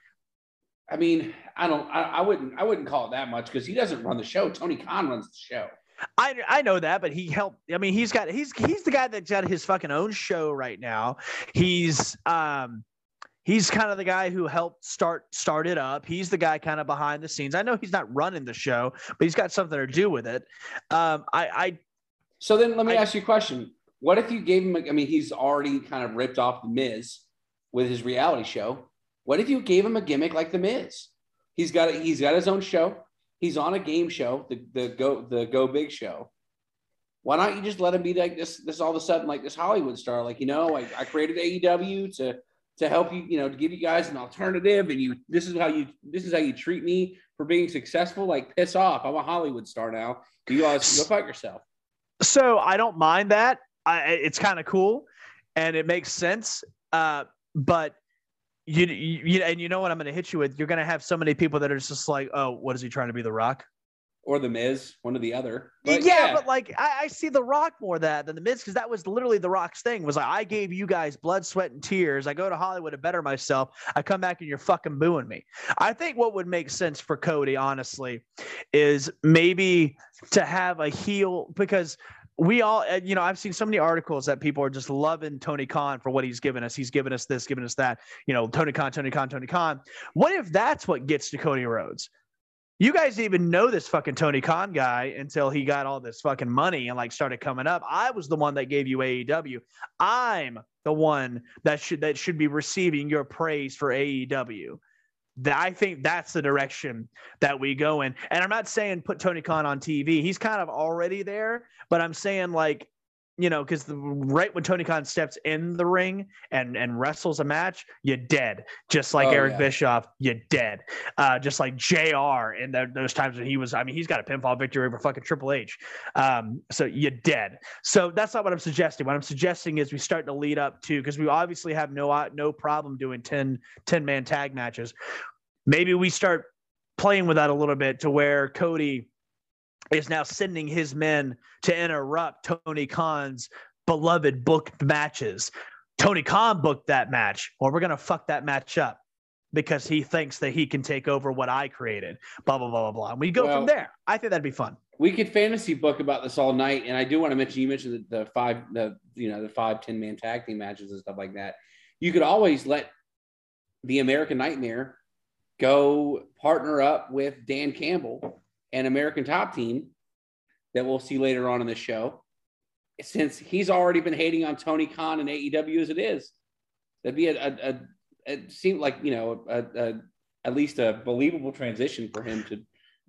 S1: I mean, I don't I, I wouldn't I wouldn't call it that much because he doesn't run the show. Tony Khan runs the show.
S2: I I know that, but he helped. I mean, he's got he's he's the guy that's got his fucking own show right now. He's um he's kind of the guy who helped start start it up. He's the guy kind of behind the scenes. I know he's not running the show, but he's got something to do with it. Um, I, I
S1: so then let me I, ask you a question. What if you gave him? I mean, he's already kind of ripped off the Miz with his reality show. What if you gave him a gimmick like the Miz? He's got a, he's got his own show. He's on a game show, the, the go the Go Big show. Why don't you just let him be like this? This all of a sudden like this Hollywood star? Like you know, I, I created AEW to to help you, you know, to give you guys an alternative, and you this is how you this is how you treat me for being successful. Like piss off! I'm a Hollywood star now. You guys go fuck yourself.
S2: So I don't mind that. I, it's kind of cool, and it makes sense. Uh, but you, you and you know what I'm going to hit you with. You're going to have so many people that are just like, oh, what is he trying to be, The Rock?
S1: Or the Miz, one or the other.
S2: But yeah, yeah, but like I, I, see the Rock more that than the Miz because that was literally the Rock's thing. Was like I gave you guys blood, sweat, and tears. I go to Hollywood to better myself. I come back and you're fucking booing me. I think what would make sense for Cody, honestly, is maybe to have a heel because we all, uh, you know, I've seen so many articles that people are just loving Tony Khan for what he's given us. He's given us this, given us that. You know, Tony Khan, Tony Khan, Tony Khan. What if that's what gets to Cody Rhodes? You guys even know this fucking Tony Khan guy until he got all this fucking money and like started coming up. I was the one that gave you AEW. I'm the one that should that should be receiving your praise for AEW. that I think that's the direction that we go in. And I'm not saying put Tony Khan on TV. He's kind of already there, but I'm saying like you know, because right when Tony Khan steps in the ring and and wrestles a match, you're dead. Just like oh, Eric yeah. Bischoff, you're dead. Uh, just like Jr. in the, those times when he was, I mean, he's got a pinfall victory over fucking Triple H. Um, so you're dead. So that's not what I'm suggesting. What I'm suggesting is we start to lead up to because we obviously have no uh, no problem doing 10 10 man tag matches. Maybe we start playing with that a little bit to where Cody is now sending his men to interrupt Tony Khan's beloved booked matches. Tony Khan booked that match, or we're gonna fuck that match up because he thinks that he can take over what I created. Blah blah blah blah blah. And we go well, from there. I think that'd be fun.
S1: We could fantasy book about this all night, and I do want to mention. You mentioned the, the five, the you know, the five ten man tag team matches and stuff like that. You could always let the American Nightmare go partner up with Dan Lambert and American Top Team that we'll see later on in the show. Since he's already been hating on Tony Khan and AEW as it is, that'd be a, a, a it seemed like you know a, a, at least a believable transition for him to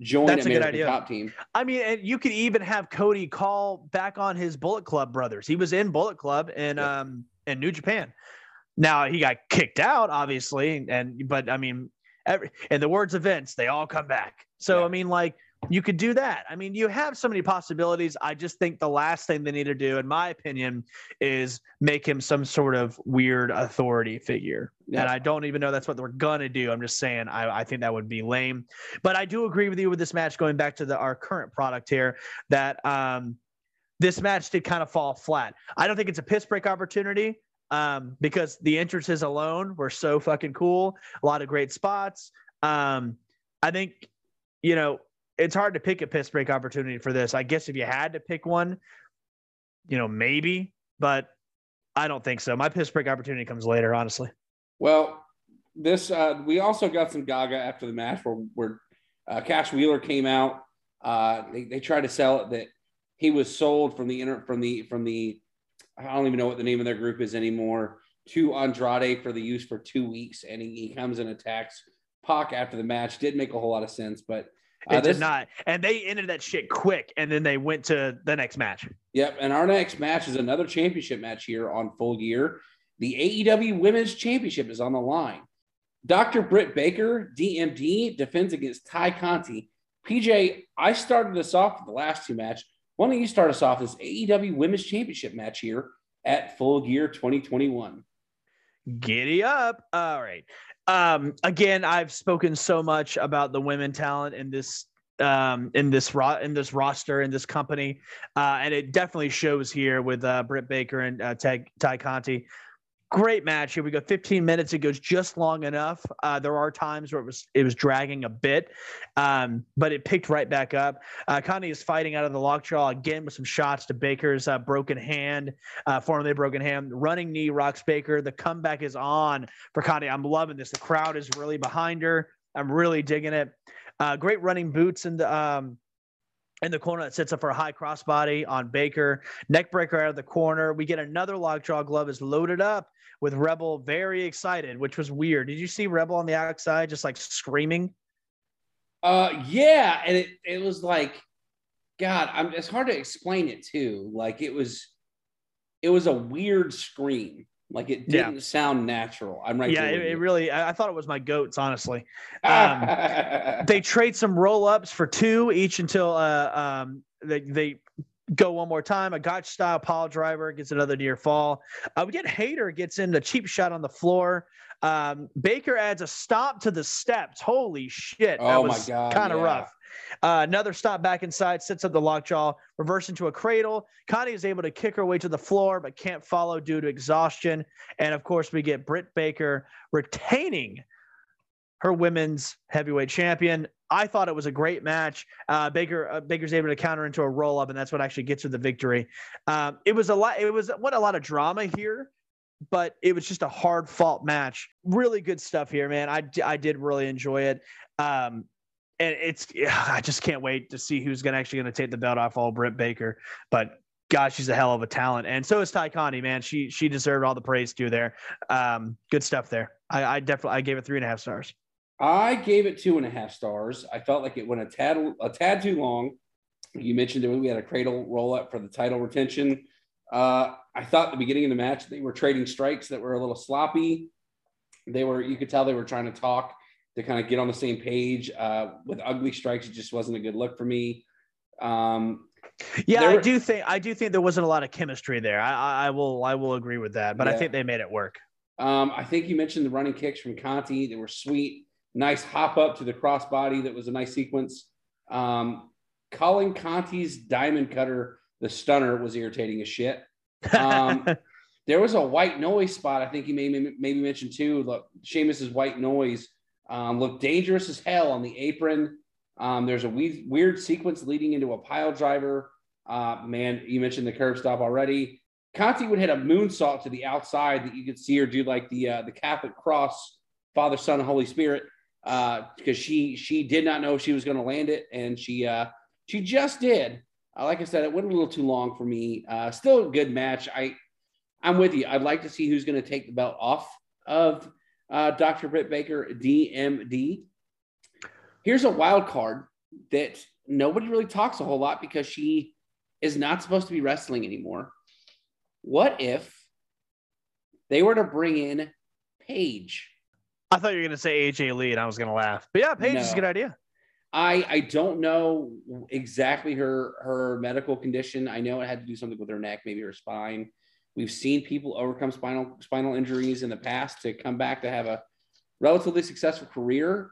S1: join That's American a good idea. Top Team.
S2: I mean, and you could even have Cody call back on his Bullet Club brothers. He was in Bullet Club in yeah. um in New Japan. Now he got kicked out, obviously, and but I mean, every, in the words of Vince, they all come back. So yeah. I mean, like you could do that. I mean, you have so many possibilities. I just think the last thing they need to do, in my opinion, is make him some sort of weird authority figure. And I don't even know that's what they're gonna do. I'm just saying I, I think that would be lame. But I do agree with you with this match. Going back to the our current product here, that um, this match did kind of fall flat. I don't think it's a piss break opportunity um, because the entrances alone were so fucking cool. A lot of great spots. Um, I think you know it's hard to pick a piss break opportunity for this. I guess if you had to pick one, you know, maybe, but I don't think so. My piss break opportunity comes later, honestly.
S1: Well, this uh, we also got some Gaga after the match where, where uh, Cash Wheeler came out. Uh, they, they tried to sell it that he was sold from the inter, from the from the I don't even know what the name of their group is anymore to Andrade for the use for two weeks, and he, he comes and attacks Pac after the match. Didn't make a whole lot of sense, but
S2: it uh, this, did not. And they ended that shit quick, and then they went to the next match.
S1: Yep. And our next match is another championship match here on Full Gear. The AEW Women's Championship is on the line. Dr. Britt Baker, DMD, defends against Tay Conti. PJ, I started us off with the last two match. Why don't you start us off this AEW Women's Championship match here at Full Gear 2021?
S2: Giddy up. All right. Um, again, I've spoken so much about the women talent in this um, in this ro- in this roster in this company, uh, and it definitely shows here with uh, Britt Baker and uh, Tay, Tay Conti great match. Here we go. 15 minutes. It goes just long enough. Uh, there are times where it was it was dragging a bit um, but it picked right back up. Uh, Conti is fighting out of the lockjaw again with some shots to baker's uh, broken hand uh, formerly broken hand. Running knee rocks baker. The comeback is on for Conti i'm loving this. The crowd is really behind her. I'm really digging it. Uh, great running boots and um, in the corner that sets up for a high crossbody on Baker. Neckbreaker out of the corner. We get another lockjaw glove is loaded up with Rebel very excited, which was weird. Did you see Rebel on the outside just like screaming?
S1: Uh yeah, and it it was like God, I'm it's hard to explain it too. Like it was it was a weird scream. Like it didn't yeah. sound natural. I'm right.
S2: Yeah, it, it, really. I, I, thought it was my goats, honestly. Um, they trade some roll ups for two each until uh, um, they they go one more time. A gotch style pile driver gets another near fall. Uh, we get Hayter gets in a cheap shot on the floor. Um, Baker adds a stop to the steps. Holy shit. That oh was kind of yeah. rough. Uh, another stop back inside, sets up the lockjaw, reverse into a cradle. Conti is able to kick her way to the floor, but can't follow due to exhaustion. And of course, we get Britt Baker retaining her women's heavyweight champion. I thought it was a great match. Uh, Baker uh, Baker's able to counter into a roll up, and that's what actually gets her the victory. Um, it was a lot. It was what a lot of drama here, but it was just a hard fought match. Really good stuff here, man. I I did really enjoy it. Um, and it's I just can't wait to see who's gonna actually gonna take the belt off all Britt Baker. But gosh, she's a hell of a talent, and so is Tay Conti, man. She she deserved all the praise too there. Um, good stuff there. I, I definitely I gave it three and a half stars.
S1: I gave it two and a half stars. I felt like it went a tad a tad too long. You mentioned that we had a cradle roll up for the title retention. Uh, I thought the beginning of the match they were trading strikes that were a little sloppy. They were you could tell they were trying to talk to kind of get on the same page. Uh, with ugly strikes, it just wasn't a good look for me. Um,
S2: yeah, were, I do think I do think there wasn't a lot of chemistry there. I, I will I will agree with that, but yeah. I think they made it work.
S1: Um, I think you mentioned the running kicks from Conti. They were sweet nice hop up to the crossbody that was a nice sequence. Um, calling Conti's diamond cutter the stunner was irritating as shit. Um, there was a white noise spot. I think you may maybe mentioned too. Look, Sheamus's white noise um, looked dangerous as hell on the apron. Um, there's a weird, sequence leading into a pile driver. Uh, man, you mentioned the curb stop already. Conti would hit a moonsault to the outside that you could see her do like the uh, the Catholic cross, Father, Son, and Holy Spirit because uh, she she did not know she was going to land it, and she uh, she just did. Uh, like I said, it went a little too long for me. Uh, still a good match. I I'm with you. I'd like to see who's going to take the belt off of uh, Dr. Britt Baker, DMD. Here's a wild card that nobody really talks a whole lot because she is not supposed to be wrestling anymore. What if they were to bring in Paige?
S2: I thought you were going to say AJ Lee, and I was going to laugh. But yeah, Paige no. is a good idea.
S1: I I don't know exactly her her medical condition. I know it had to do something with her neck, maybe her spine. We've seen people overcome spinal spinal injuries in the past to come back to have a relatively successful career.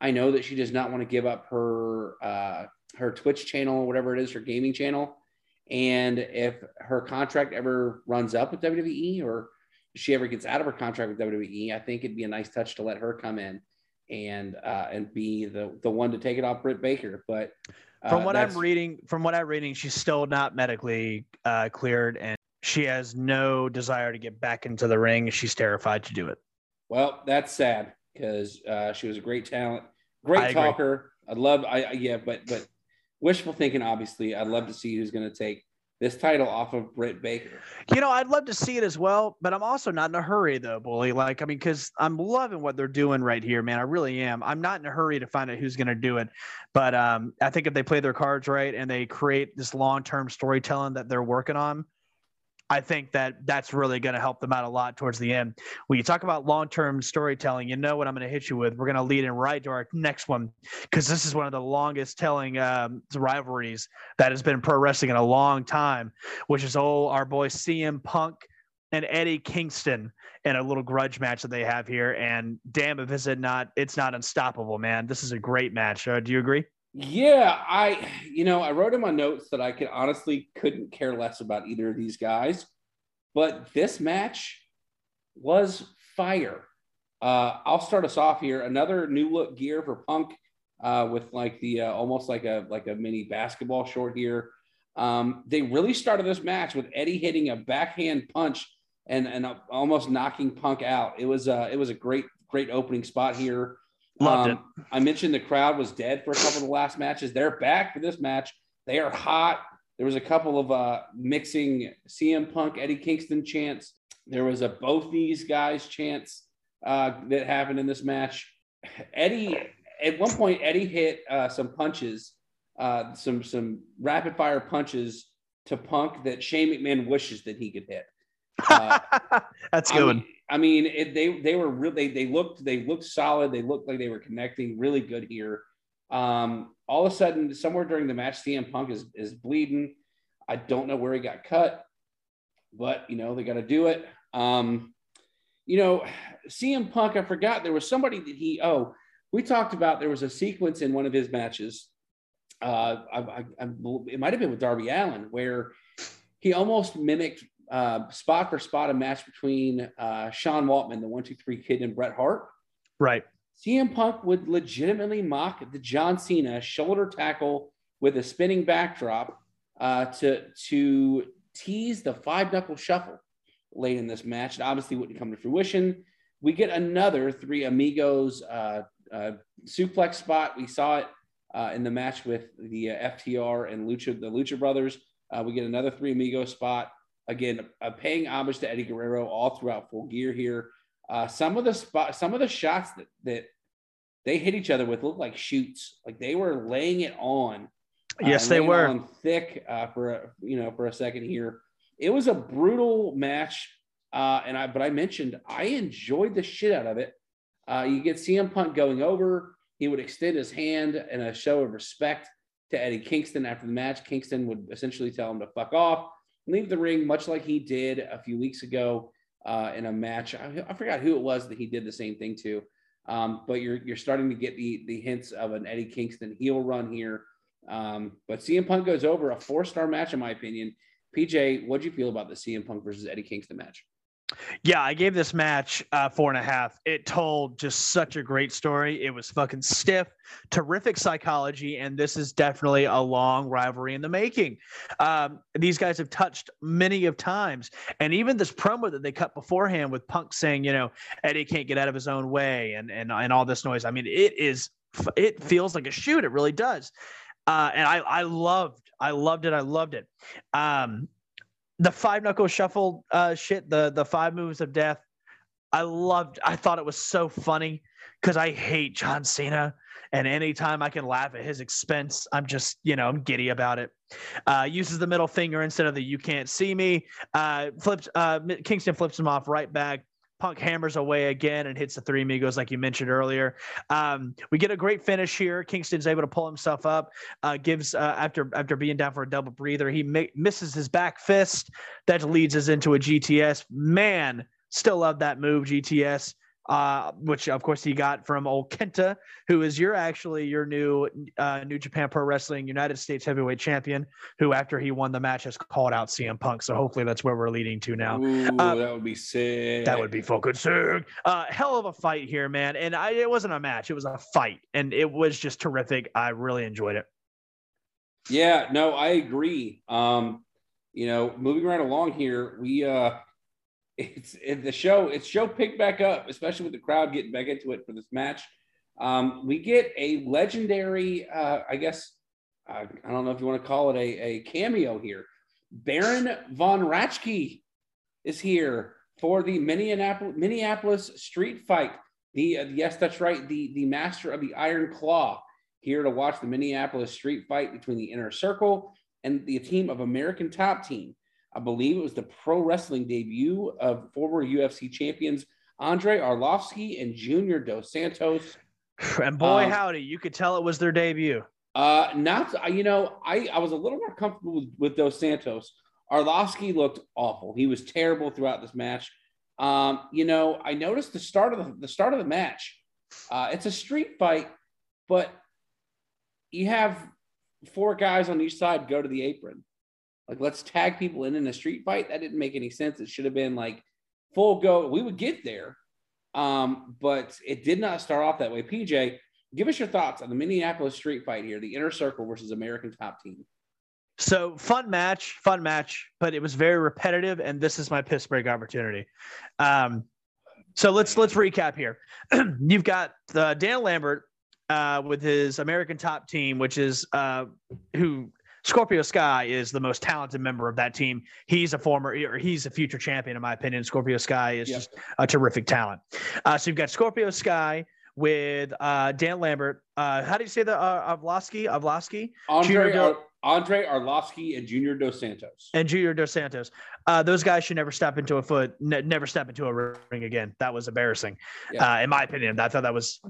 S1: I know that she does not want to give up her uh, her Twitch channel, whatever it is, her gaming channel. And if her contract ever runs up with WWE or she ever gets out of her contract with WWE, I think it'd be a nice touch to let her come in and uh, and be the the one to take it off Britt Baker. But
S2: uh, from what I'm reading, from what I'm reading, she's still not medically uh, cleared, and she has no desire to get back into the ring. She's terrified to do it.
S1: Well, that's sad because uh, she was a great talent, great I talker. I love, I yeah, but but wishful thinking. Obviously, I'd love to see who's going to take this title off of Britt Baker.
S2: You know, I'd love to see it as well, but I'm also not in a hurry though, bully. Like, I mean, because I'm loving what they're doing right here, man. I really am. I'm not in a hurry to find out who's going to do it, but um, I think if they play their cards right and they create this long-term storytelling that they're working on, I think that that's really going to help them out a lot towards the end. When you talk about long term storytelling, you know what I'm going to hit you with. We're going to lead in right to our next one because this is one of the longest telling um, rivalries that has been pro wrestling in a long time, which is oh our boy CM Punk and Eddie Kingston in a little grudge match that they have here. And damn, if it's not, it's not unstoppable, man. This is a great match. Uh, do you agree?
S1: Yeah, I you know, I wrote in my notes that I could honestly couldn't care less about either of these guys, but this match was fire. Uh, I'll start us off here. Another new look gear for Punk uh, with like the uh, almost like a like a mini basketball short here. Um, they really started this match with Eddie hitting a backhand punch and and almost knocking Punk out. It was uh, it was a great great opening spot here.
S2: Loved um,
S1: it. I mentioned the crowd was dead for a couple of the last matches. They're back for this match. They are hot. There was a couple of uh, mixing CM Punk, Eddie Kingston chants. There was a both these guys chants uh, that happened in this match. Eddie, at one point, Eddie hit uh, some punches, uh, some some rapid fire punches to Punk that Shane McMahon wishes that he could hit.
S2: Uh, That's good.
S1: I mean, I mean, it, they they were really they, they looked they looked solid. They looked like they were connecting really good here. Um, all of a sudden, somewhere during the match, CM Punk is is bleeding. I don't know where he got cut, but you know they got to do it. Um, you know, CM Punk. I forgot there was somebody that he. Oh, we talked about there was a sequence in one of his matches. Uh, I, I, I, it might have been with Darby Allin where he almost mimicked uh, spot for spot a match between uh, Sean Waltman, the one two three kid, and Bret Hart.
S2: Right.
S1: CM Punk would legitimately mock the John Cena shoulder tackle with a spinning backdrop uh, to to tease the five knuckle shuffle late in this match. It obviously wouldn't come to fruition. We get another three amigos uh, uh, suplex spot. We saw it uh, in the match with the uh, FTR and Lucha, the Lucha Brothers. Uh, we get another three amigos spot again, uh, paying homage to Eddie Guerrero all throughout full gear here. Uh, some of the spot, some of the shots that that they hit each other with looked like shoots. Like they were laying it on.
S2: Uh, yes, they were
S1: on thick uh, for a, you know for a second here. It was a brutal match, uh, and I but I mentioned I enjoyed the shit out of it. Uh, you get CM Punk going over. He would extend his hand in a show of respect to Eddie Kingston after the match. Kingston would essentially tell him to fuck off, leave the ring, much like he did a few weeks ago uh, in a match. I, I, forgot who it was that he did the same thing to. Um, but you're you're starting to get the the hints of an Eddie Kingston heel run here. Um, but CM Punk goes over a four star match in my opinion. PJ, what do you feel about the CM Punk versus Eddie Kingston match?
S2: Yeah, I gave this match uh, four and a half. It told just such a great story. It was fucking stiff, terrific psychology, and this is definitely a long rivalry in the making. Um, these guys have touched many of times, and even this promo that they cut beforehand with Punk saying, you know, Eddie can't get out of his own way, and and and all this noise. I mean, it is it feels like a shoot. It really does. Uh, and I I loved I loved it. I loved it. Um, the five knuckle shuffle uh, shit, the the five moves of death. I loved. I thought it was so funny because I hate John Cena, and anytime I can laugh at his expense, I'm just you know I'm giddy about it. Uh, uses the middle finger instead of the "you can't see me." Uh, flips. Uh, Kingston flips him off right back. Punk hammers away again and hits the three amigos, like you mentioned earlier. Um, we get a great finish here. Kingston's able to pull himself up. Uh, gives uh, after after being down for a double breather, he mi- misses his back fist. That leads us into a GTS. Man, still love that move, GTS uh, which of course he got from old Kenta, who is your actually your new uh, New Japan Pro Wrestling United States Heavyweight Champion, who after he won the match has called out CM Punk. So hopefully that's where we're leading to now.
S1: Ooh, uh, that would be sick.
S2: That would be fucking sick. Uh, hell of a fight here, man. And I, it wasn't a match; it was a fight, and it was just terrific. I really enjoyed it.
S1: Yeah, no, I agree. Um, you know, moving right along here, we uh it's it, the show. It's show picked back up, especially with the crowd getting back into it for this match. Um, we get a legendary, uh, I guess, uh, I don't know if you want to call it a, a cameo here. Baron von Raschke is here for the Minneapolis, Minneapolis street fight. The uh, yes, that's right. The the master of the Iron Claw here to watch the Minneapolis street fight between the Inner Circle and the team of American Top Team. I believe it was the pro wrestling debut of former UFC champions Andrei Arlovski and Junior Dos Santos.
S2: And boy, um, howdy, you could tell it was their debut.
S1: Uh, not you know, I I was a little more comfortable with, with Dos Santos. Arlovski looked awful. He was terrible throughout this match. Um, you know, I noticed the start of the, the start of the match. Uh, it's a street fight, but you have four guys on each side go to the apron. Like, let's tag people in in a street fight. That didn't make any sense. It should have been like full go. We would get there, um, but it did not start off that way. PJ, give us your thoughts on the Minneapolis street fight here, the inner circle versus American top team.
S2: So fun match, fun match, but it was very repetitive, and this is my piss break opportunity. Um, so let's let's recap here. You've got the Dan Lambert uh, with his American Top Team, which is uh, who Scorpio Sky is the most talented member of that team. He's a former, or he's a future champion, in my opinion. Scorpio Sky is yep. just a terrific talent. Uh, so you've got Scorpio Sky with uh, Dan Lambert. Uh, how do you say the uh, Avlosky? Avlosky?
S1: Andre, Ar- Andrei Arlovski and Junior Dos Santos.
S2: And Junior Dos Santos. Uh, those guys should never step into a foot, ne- never step into a ring again. That was embarrassing, yeah. uh, in my opinion. I thought that was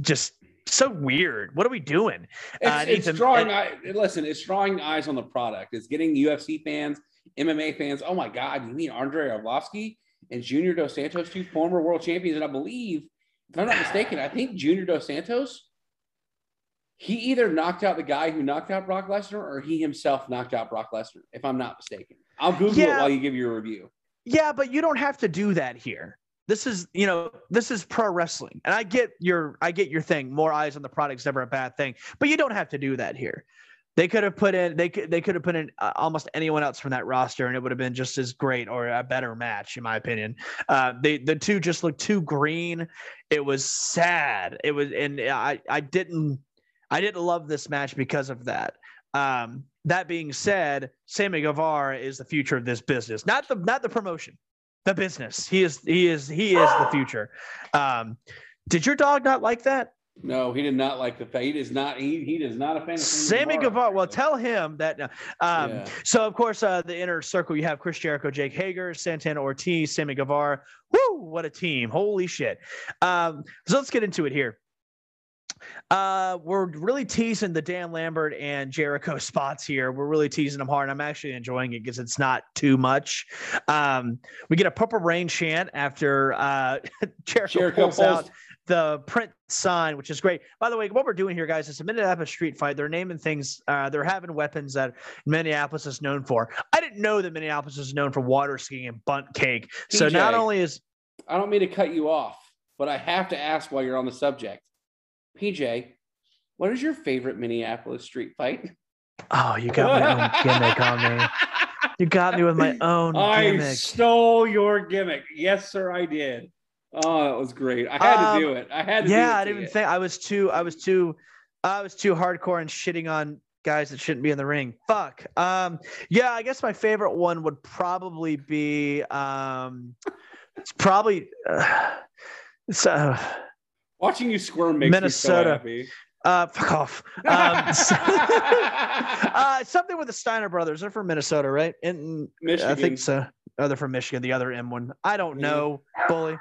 S2: just so weird. What are we doing?
S1: It's, uh, it's drawing. And, listen, it's drawing eyes on the product. It's getting UFC fans, MMA fans. Oh my God, you mean Andrei Arlovski and Junior Dos Santos, two former world champions, and I believe, if I'm not mistaken, I think Junior Dos Santos. He either knocked out the guy who knocked out Brock Lesnar, or he himself knocked out Brock Lesnar. If I'm not mistaken, I'll Google yeah. it while you give your review.
S2: Yeah, but you don't have to do that here this is you know this is pro wrestling. And i get your i get your thing. More eyes on the product is never a bad thing. But you don't have to do that here. They could have put in they could they could have put in uh, almost anyone else from that roster and it would have been just as great or a better match in my opinion. Uh they the two just looked too green. It was sad. It was and i i didn't i didn't love this match because of that. Um that being said sammy guevara is the future of this business. Not the not the promotion the business. He is he is he is the future. Um, did your dog not like that?
S1: No, he did not like the fact. He does not. He he does not a fan of
S2: Sammy Guevara. Well, tell him that. Um, yeah. So of course, uh, the inner circle you have Chris Jericho, Jake Hager, Santana Ortiz, Sammy Guevara. Woo! What a team! Holy shit! Um, so let's get into it here. Uh, we're really teasing the Dan Lambert and Jericho spots here. We're really teasing them hard. I'm actually enjoying it because it's not too much. Um, we get a Purple Rain chant after uh, Jericho, Jericho pulls, pulls out the Prince sign, which is great. By the way, what we're doing here, guys, is a Minneapolis street fight. They're naming things. Uh, they're having weapons that Minneapolis is known for. I didn't know that Minneapolis is known for water skiing and Bundt cake. So not only is
S1: I don't mean to cut you off, but I have to ask while you're on the subject. PJ, what is your favorite Minneapolis street fight?
S2: Oh, you got my own gimmick on me. You got me with my own I gimmick.
S1: stole your gimmick. Yes, sir, I did. Oh, that was great. I had um, to do it. I had to.
S2: Yeah,
S1: I
S2: didn't even think I was too. I was too. I was too hardcore and shitting on guys that shouldn't be in the ring. Fuck. Um. Yeah, I guess my favorite one would probably be. Um. It's probably. Uh, it's, uh,
S1: Watching you squirm makes Minnesota. me so happy.
S2: Uh, fuck off. Um, so, uh, something with the Steiner brothers. They're from Minnesota, right? In Michigan. I think so. Oh, they're from Michigan. The other M one. I don't know. Bully.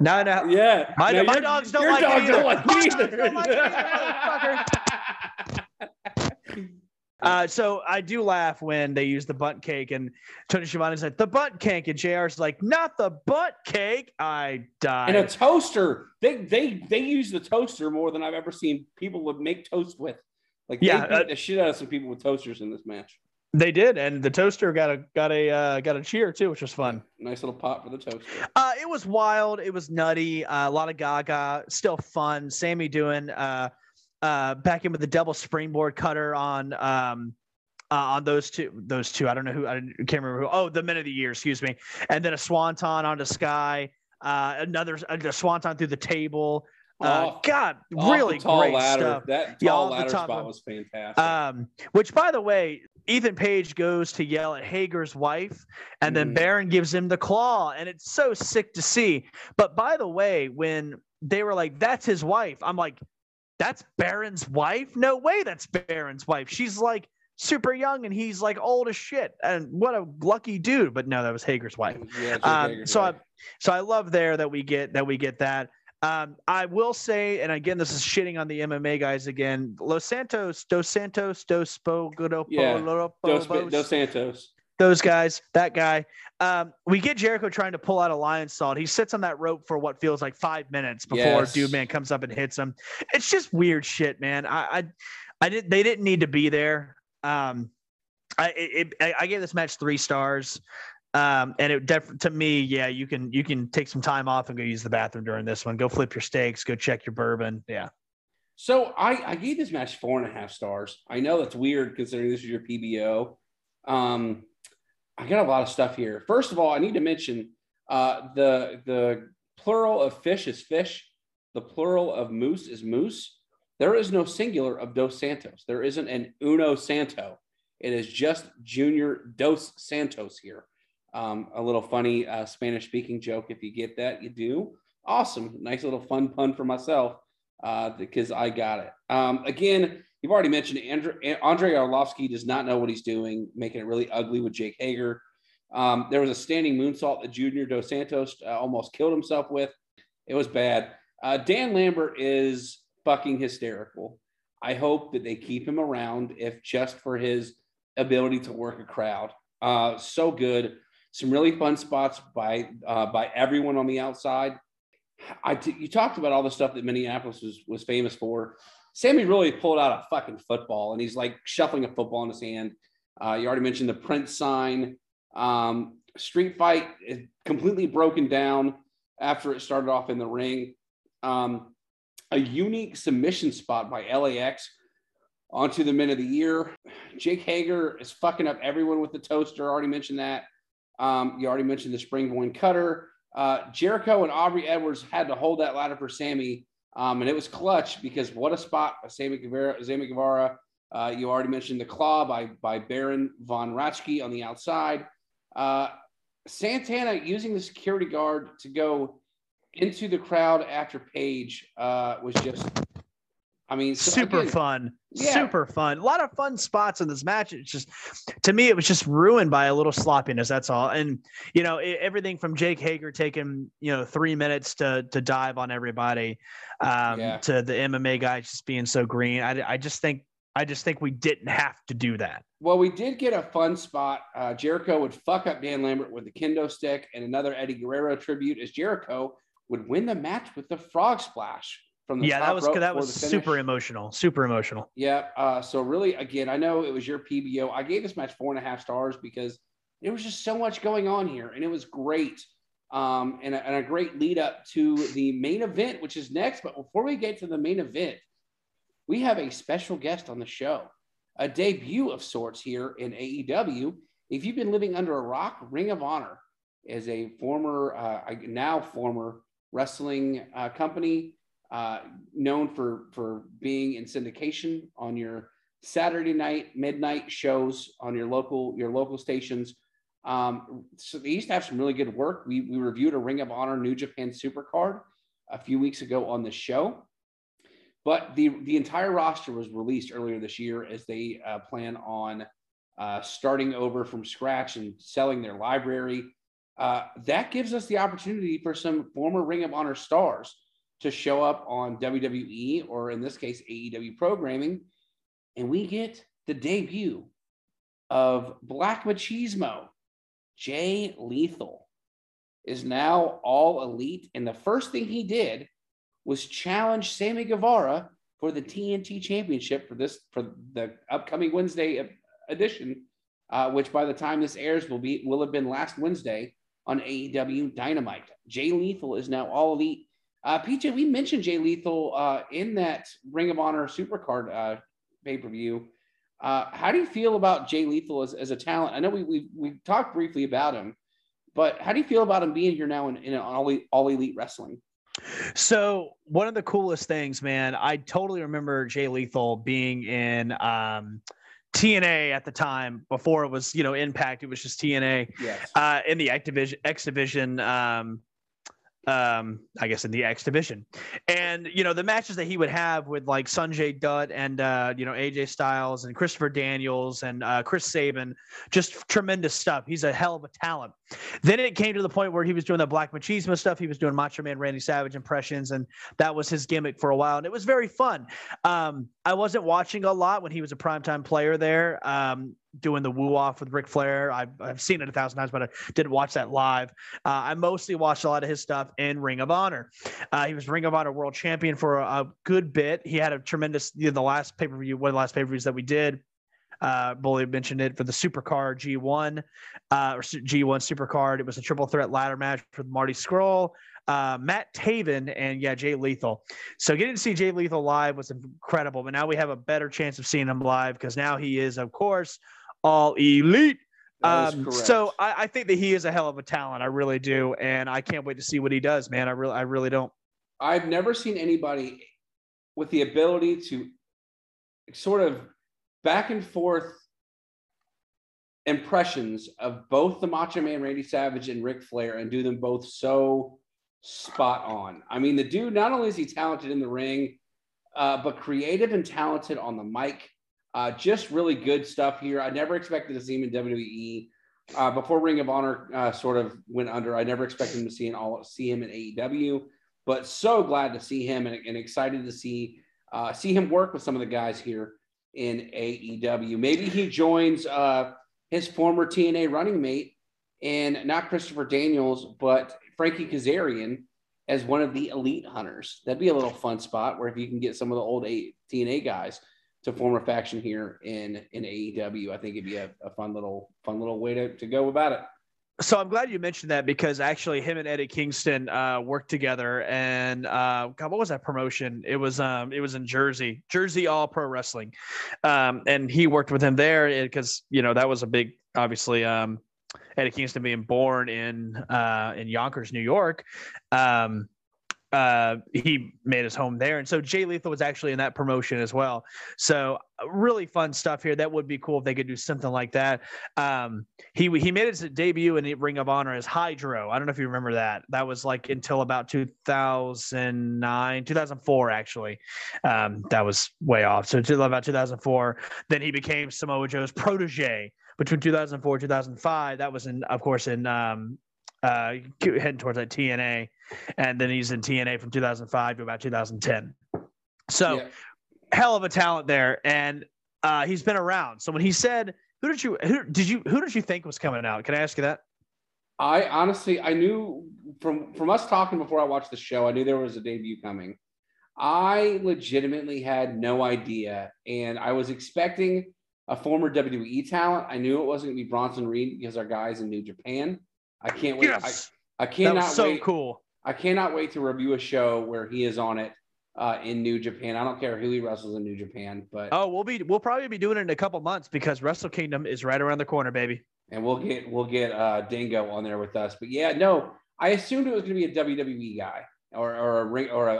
S2: No, no.
S1: Yeah.
S2: My,
S1: no,
S2: my dogs don't like dog me either. Don't like my dogs don't like me either, Uh, so I do laugh when they use the butt cake, and Tony Schiavone's like the butt cake, and Jr's like not the butt cake. I die.
S1: And a toaster. They they they use the toaster more than I've ever seen people would make toast with. Like yeah, they beat uh, the shit out of some people with toasters in this match.
S2: They did, and the toaster got a got a uh, got a cheer too, which was fun.
S1: Nice little pop for the toaster.
S2: Uh, it was wild. It was nutty. Uh, a lot of Gaga. Still fun. Sammy doing uh, uh, back in with the double springboard cutter on um, uh, on those two. Those two. I don't know who. I can't remember who. Oh, the men of the year. Excuse me. And then a swanton onto Sky. Uh, another a swanton through the table. Uh, God, really great
S1: ladder.
S2: stuff.
S1: That tall yeah, ladder spot was fantastic.
S2: Um, which, by the way, Ethan Page goes to yell at Hager's wife, and then mm. Baron gives him the claw, and it's so sick to see. But by the way, when they were like, "That's his wife," I'm like, "That's Baron's wife? No way, that's Baron's wife. She's like." super young and he's like old as shit and what a lucky dude but no that was hager's wife yeah, um, hager's so wife. i so i love there that we get that we get that um, I will say, and again, this is shitting on the MMA guys again. Los Santos, Dos Santos, Dos Bogodo,
S1: yeah. Dos, Dos Santos.
S2: Those guys, that guy. Um, we get Jericho trying to pull out a lion's Lionsault. He sits on that rope for what feels like five minutes before yes. Dude Man comes up and hits him. It's just weird shit, man. I, I, I did. They didn't need to be there. Um, I, it, I gave this match three stars. Um, and it def- to me, yeah, you can you can take some time off and go use the bathroom during this one. Go flip your steaks. Go check your bourbon. Yeah.
S1: So I, I gave this match four and a half stars. I know that's weird considering this is your PBO. Um, I got a lot of stuff here. First of all, I need to mention uh, the the plural of fish is fish. The plural of moose is moose. There is no singular of Dos Santos. There isn't an Uno Santo. It is just Junior Dos Santos here. Um, a little funny uh, Spanish speaking joke. If you get that, you do. Awesome. Nice little fun pun for myself uh, because I got it. Um, again, you've already mentioned Andre, Andrei Arlovski does not know what he's doing, making it really ugly with Jake Hager. Um, there was a standing moonsault that Junior Dos Santos uh, almost killed himself with. It was bad. Uh, Dan Lambert is fucking hysterical. I hope that they keep him around, if just for his ability to work a crowd. Uh, so good some really fun spots by uh, by everyone on the outside. I t- you talked about all the stuff that Minneapolis was was famous for. Sammy really pulled out a fucking football, and he's like shuffling a football in his hand. Uh, you already mentioned the Prince sign. Um, street fight is completely broken down after it started off in the ring. Um, a unique submission spot by LAX onto the men of the year. Jake Hager is fucking up everyone with the toaster. Already mentioned that. Um, you already mentioned the springboard cutter. Uh, Jericho and Aubrey Edwards had to hold that ladder for Sammy, um, and it was clutch because what a spot Sammy Guevara. Sammy Guevara. Uh, you already mentioned the claw by by Baron von Raschke on the outside. Uh, Santana using the security guard to go into the crowd after Page uh, was just I mean, so
S2: super
S1: again,
S2: fun,
S1: Yeah.
S2: super fun. A lot of fun spots in this match. It's just, to me, it was just ruined by a little sloppiness. That's all. And you know, e- everything from Jake Hager taking you know three minutes to to dive on everybody, um,
S1: Yeah.
S2: to the MMA guys just being so green. I I just think I just think we didn't have to do that.
S1: Well, we did get a fun spot. Uh, Jericho would fuck up Dan Lambert with the kendo stick, and another Eddie Guerrero tribute as Jericho would win the match with the frog splash from the
S2: Yeah, that was that was super emotional. Super emotional.
S1: Yeah. Uh, so really, again, I know it was your PBO. I gave this match four and a half stars because there was just so much going on here, and it was great. Um, and, a, and a great lead up to the main event, which is next. But before we get to the main event, we have a special guest on the show, a debut of sorts here in AEW. If you've been living under a rock, Ring of Honor is a former, uh, now former wrestling uh, company uh, known for for being in syndication on your Saturday night midnight shows on your local your local stations. Um, so they used to have some really good work. We we reviewed a Ring of Honor New Japan Supercard a few weeks ago on the show, but the the entire roster was released earlier this year as they uh, plan on uh, starting over from scratch and selling their library. Uh, that gives us the opportunity for some former Ring of Honor stars to show up on WWE or in this case AEW programming, and we get the debut of Black Machismo. Jay Lethal is now all elite, and the first thing he did was challenge Sammy Guevara for the TNT Championship for this for the upcoming Wednesday edition, uh, which by the time this airs will be will have been last Wednesday on AEW Dynamite. Jay Lethal is now all elite. Uh, PJ, we mentioned Jay Lethal uh, in that Ring of Honor Supercard uh, pay per view. Uh, how do you feel about Jay Lethal as, as a talent? I know we, we we talked briefly about him, but how do you feel about him being here now in, in all, all elite wrestling?
S2: So one of the coolest things, man, I totally remember Jay Lethal being in um, TNA at the time before it was, you know, Impact. It was just TNA
S1: Yes.
S2: uh, in the X division, X division. Um, um, I guess in the X division, and you know the matches that he would have with like Sanjay Dutt and uh, you know AJ Styles and Christopher Daniels and uh, Chris Sabin, just tremendous stuff. He's a hell of a talent. Then it came to the point where he was doing the Black Machismo stuff. He was doing Macho Man Randy Savage impressions, and that was his gimmick for a while, and it was very fun. Um, I wasn't watching a lot when he was a primetime player there. Um, doing the woo off with Ric Flair. I've, I've seen it a thousand times, but I didn't watch that live. Uh, I mostly watched a lot of his stuff in Ring of Honor. Uh, he was Ring of Honor world champion for a, a good bit. He had a tremendous, you know, the last pay per view, one of the last pay per views that we did. Uh, Bully mentioned it for the Supercard G1 uh, or G1 Supercard. It was a triple threat ladder match with Marty Scurll, uh, Matt Taven, and yeah, Jay Lethal. So getting to see Jay Lethal live was incredible. But now we have a better chance of seeing him live because now he is, of course, all elite. Um, so I, I think that he is a hell of a talent. I really do, and I can't wait to see what he does, man. I really, I really don't.
S1: I've never seen anybody with the ability to sort of back and forth impressions of both the Macho Man Randy Savage and Ric Flair and do them both so spot on. I mean, the dude, not only is he talented in the ring, uh, but creative and talented on the mic. Uh, just really good stuff here. I never expected to see him in WWE. Uh, before Ring of Honor uh, sort of went under, I never expected him to see, an all, see him in AEW but so glad to see him and, and excited to see uh, see him work with some of the guys here in AEW. Maybe he joins uh, his former TNA running mate and not Christopher Daniels, but Frankie Kazarian as one of the elite hunters. That'd be a little fun spot where if you can get some of the old TNA guys to form a faction here in in AEW, I think it'd be a, a fun little fun little way to, to go about it.
S2: So I'm glad you mentioned that because actually him and Eddie Kingston uh, worked together and uh, God, what was that promotion? It was um, it was in Jersey, Jersey All Pro Wrestling, um, and he worked with him there because you know that was a big obviously um, Eddie Kingston being born in uh, in Yonkers, New York. Um, uh, he made his home there. And so Jay Lethal was actually in that promotion as well. So uh, really fun stuff here. That would be cool if they could do something like that. Um, he he made his debut in Ring of Honor as Hydro. I don't know if you remember that. That was like until about 2009, 2004 actually. Um, that was way off. So until about 2004, then he became Samoa Joe's protege between 2004 2005. That was in, of course, in um, uh, heading towards that TNA, and then he's in TNA from 2005 to about 2010. So, yeah. hell of a talent there, and uh, he's been around. So when he said, "Who did you who did you who did you think was coming out?" Can I ask you that?
S1: I honestly, I knew from from us talking before I watched the show, I knew there was a debut coming. I legitimately had no idea, and I was expecting a former WWE talent. I knew it wasn't going to be Bronson Reed because our guys in New Japan. I can't wait. Yes. I, I cannot
S2: so
S1: wait.
S2: cool.
S1: I cannot wait to review a show where he is on it uh, in New Japan. I don't care who he wrestles in New Japan, but
S2: oh, we'll be we'll probably be doing it in a couple months because Wrestle Kingdom is right around the corner, baby.
S1: And we'll get we'll get uh, Dingo on there with us. But yeah, no, I assumed it was going to be a WWE guy or or a ring or a,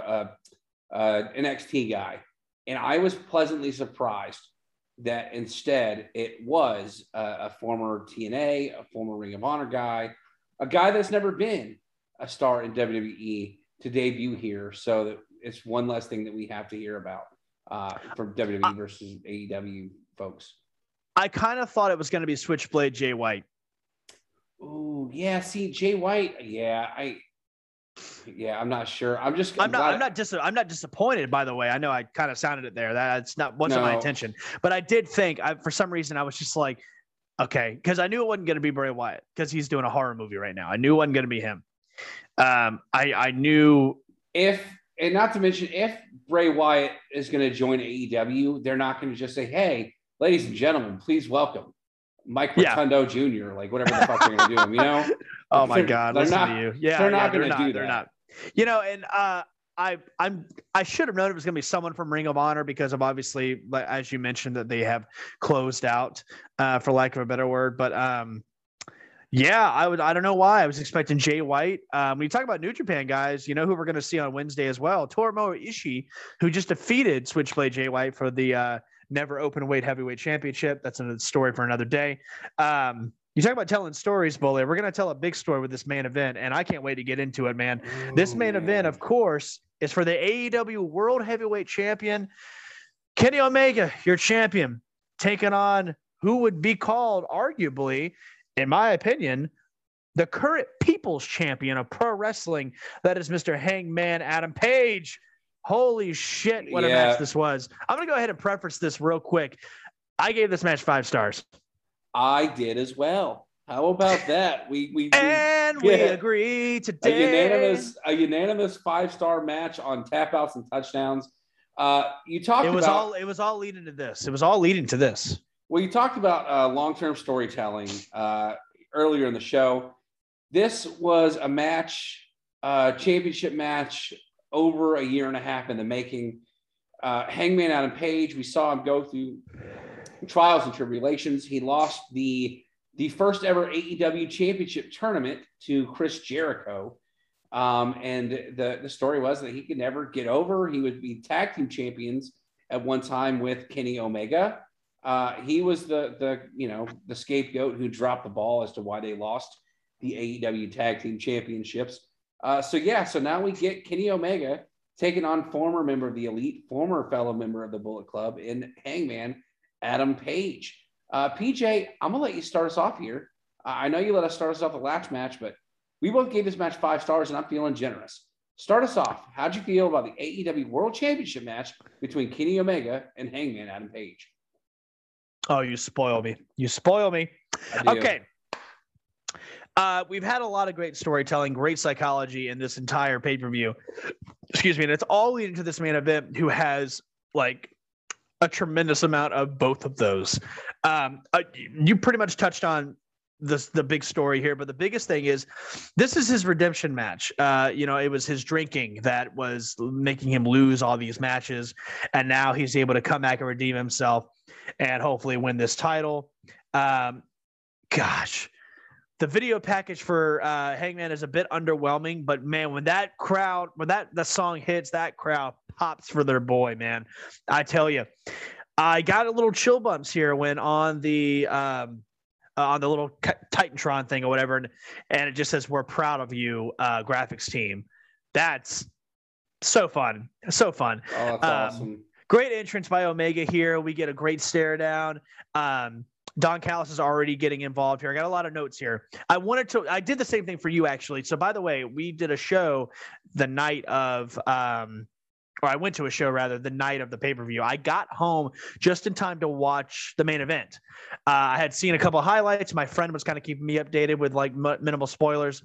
S1: a, a NXT guy, and I was pleasantly surprised that instead it was a, a former TNA, a former Ring of Honor guy a guy that's never been a star in WWE to debut here. So that it's one less thing that we have to hear about uh, from WWE versus AEW folks.
S2: I kind of thought it was going to be Switchblade Jay White.
S1: Oh yeah, see Jay White. Yeah, I. Yeah, I'm not sure. I'm just.
S2: I'm, I'm not. I'm not dis- I'm not disappointed. By the way, I know I kind of sounded it there. That's not wasn't no. my intention. But I did think, I, for some reason, I was just like, Okay, because I knew it wasn't going to be Bray Wyatt because he's doing a horror movie right now. I knew it wasn't going to be him. Um, I I knew
S1: if and not to mention if Bray Wyatt is going to join AEW, they're not going to just say, "Hey, ladies and gentlemen, please welcome Mike Rotundo yeah. Jr." Like whatever the fuck they're going to do him, you know?
S2: oh my God, listen not, to you. Yeah,
S1: they're
S2: not
S1: going
S2: to
S1: do
S2: that. They're not. You know, and uh, I I'm I should have known it was going to be someone from Ring of Honor because of obviously, as you mentioned, that they have closed out, uh, for lack of a better word. But um, yeah, I would. I don't know why I was expecting Jay White. Um, when you talk about New Japan guys, you know who we're going to see on Wednesday as well, Tomohiro Ishii, who just defeated Switchblade Jay White for the uh, Never Open Weight Heavyweight Championship. That's another story for another day. Um, you talk about telling stories, Bully. We're going to tell a big story with this main event, and I can't wait to get into it, man. Ooh, this main man. event, of course, is for the AEW World Heavyweight Champion, Kenny Omega, your champion, taking on who would be called, arguably, in my opinion, the current People's Champion of Pro Wrestling. That is Mr. Hangman Adam Page. Holy shit, what yeah. a match this was. I'm going to go ahead and preface this real quick. I gave this match five stars.
S1: I did as well. How about that? We we,
S2: and we, yeah, agree today.
S1: A unanimous a unanimous five star match on tap outs and touchdowns. Uh, you talked.
S2: It was
S1: about,
S2: all. It was all leading to this. It was all leading to this.
S1: Well, you talked about uh, long term storytelling uh, earlier in the show. This was a match, uh, championship match, over a year and a half in the making. Uh, Hangman Adam Page, we saw him go through trials and tribulations. He lost the the first ever AEW championship tournament to Chris Jericho. Um, and the, the story was that he could never get over. He would be tag team champions at one time with Kenny Omega. Uh, he was the the you know the scapegoat who dropped the ball as to why they lost the AEW tag team championships. Uh, so yeah, so now we get Kenny Omega taking on former member of the Elite, former fellow member of the Bullet Club in Hangman Adam Page. Uh, PJ, I'm gonna let you start us off here. Uh, I know you let us start us off the last match, but we both gave this match five stars, and I'm feeling generous. Start us off. How'd you feel about the AEW World Championship match between Kenny Omega and Hangman Adam Page?
S2: Oh, you spoil me. You spoil me. Okay. Uh, we've had a lot of great storytelling, great psychology in this entire pay per view. Excuse me. And it's all leading to this main event who has like a tremendous amount of both of those. Um, uh, you pretty much touched on the the big story here, but the biggest thing is this is his redemption match. Uh, you know, it was his drinking that was making him lose all these matches, and now he's able to come back and redeem himself and hopefully win this title. Um, gosh, the video package for uh, Hangman is a bit underwhelming, but man, when that crowd, when that the song hits, that crowd pops for their boy, man. I tell you, I got a little chill bumps here when on the um, uh, on the little Titantron thing or whatever, and, and it just says "We're proud of you, uh, graphics team." That's so fun, so fun.
S1: Oh, that's um, awesome.
S2: Great entrance by Omega here. We get a great stare down. Um, Don Callis is already getting involved here. I got a lot of notes here. I wanted to. I did the same thing for you actually. So by the way, we did a show the night of um, or I went to a show rather the night of the pay per view. I got home just in time to watch the main event. Uh, I had seen a couple highlights. My friend was kind of keeping me updated with like m- minimal spoilers,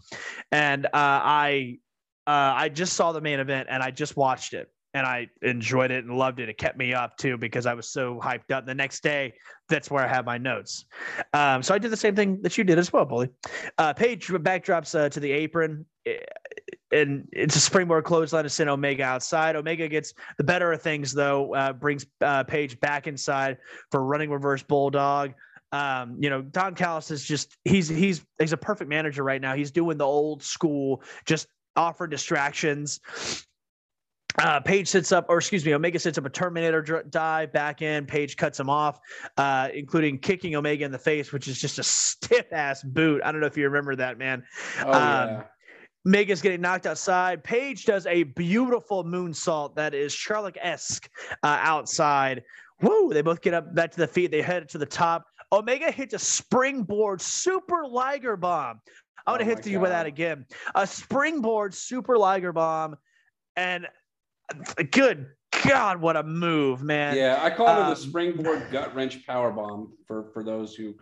S2: and uh, I uh, I just saw the main event and I just watched it and I enjoyed it and loved it. It kept me up too because I was so hyped up. The next day, that's where I have my notes. Um, so I did the same thing that you did as well, Bully. Uh, Page backdrops uh, to the apron and it's a springboard clothesline to send Omega outside. Omega gets the better of things though, uh, brings uh, Page back inside for running reverse bulldog. Um, you know, Don Callis is just he's he's he's a perfect manager right now. He's doing the old school, just offer distractions. Uh, Page sits up, or excuse me, Omega sits up a Terminator dive back in. Page cuts him off, uh, including kicking Omega in the face, which is just a stiff ass boot. I don't know if you remember that, man.
S1: Oh, um, yeah.
S2: Mega's getting knocked outside. Page does a beautiful moonsault that is Sherlock esque uh, outside. Woo! They both get up back to the feet. They head to the top. Omega hits a springboard super Liger bomb. I'm going to oh hit you with that again. A springboard super Liger bomb. And good God, what a move, man.
S1: Yeah, I call um, it a springboard gut wrench power bomb for, for those who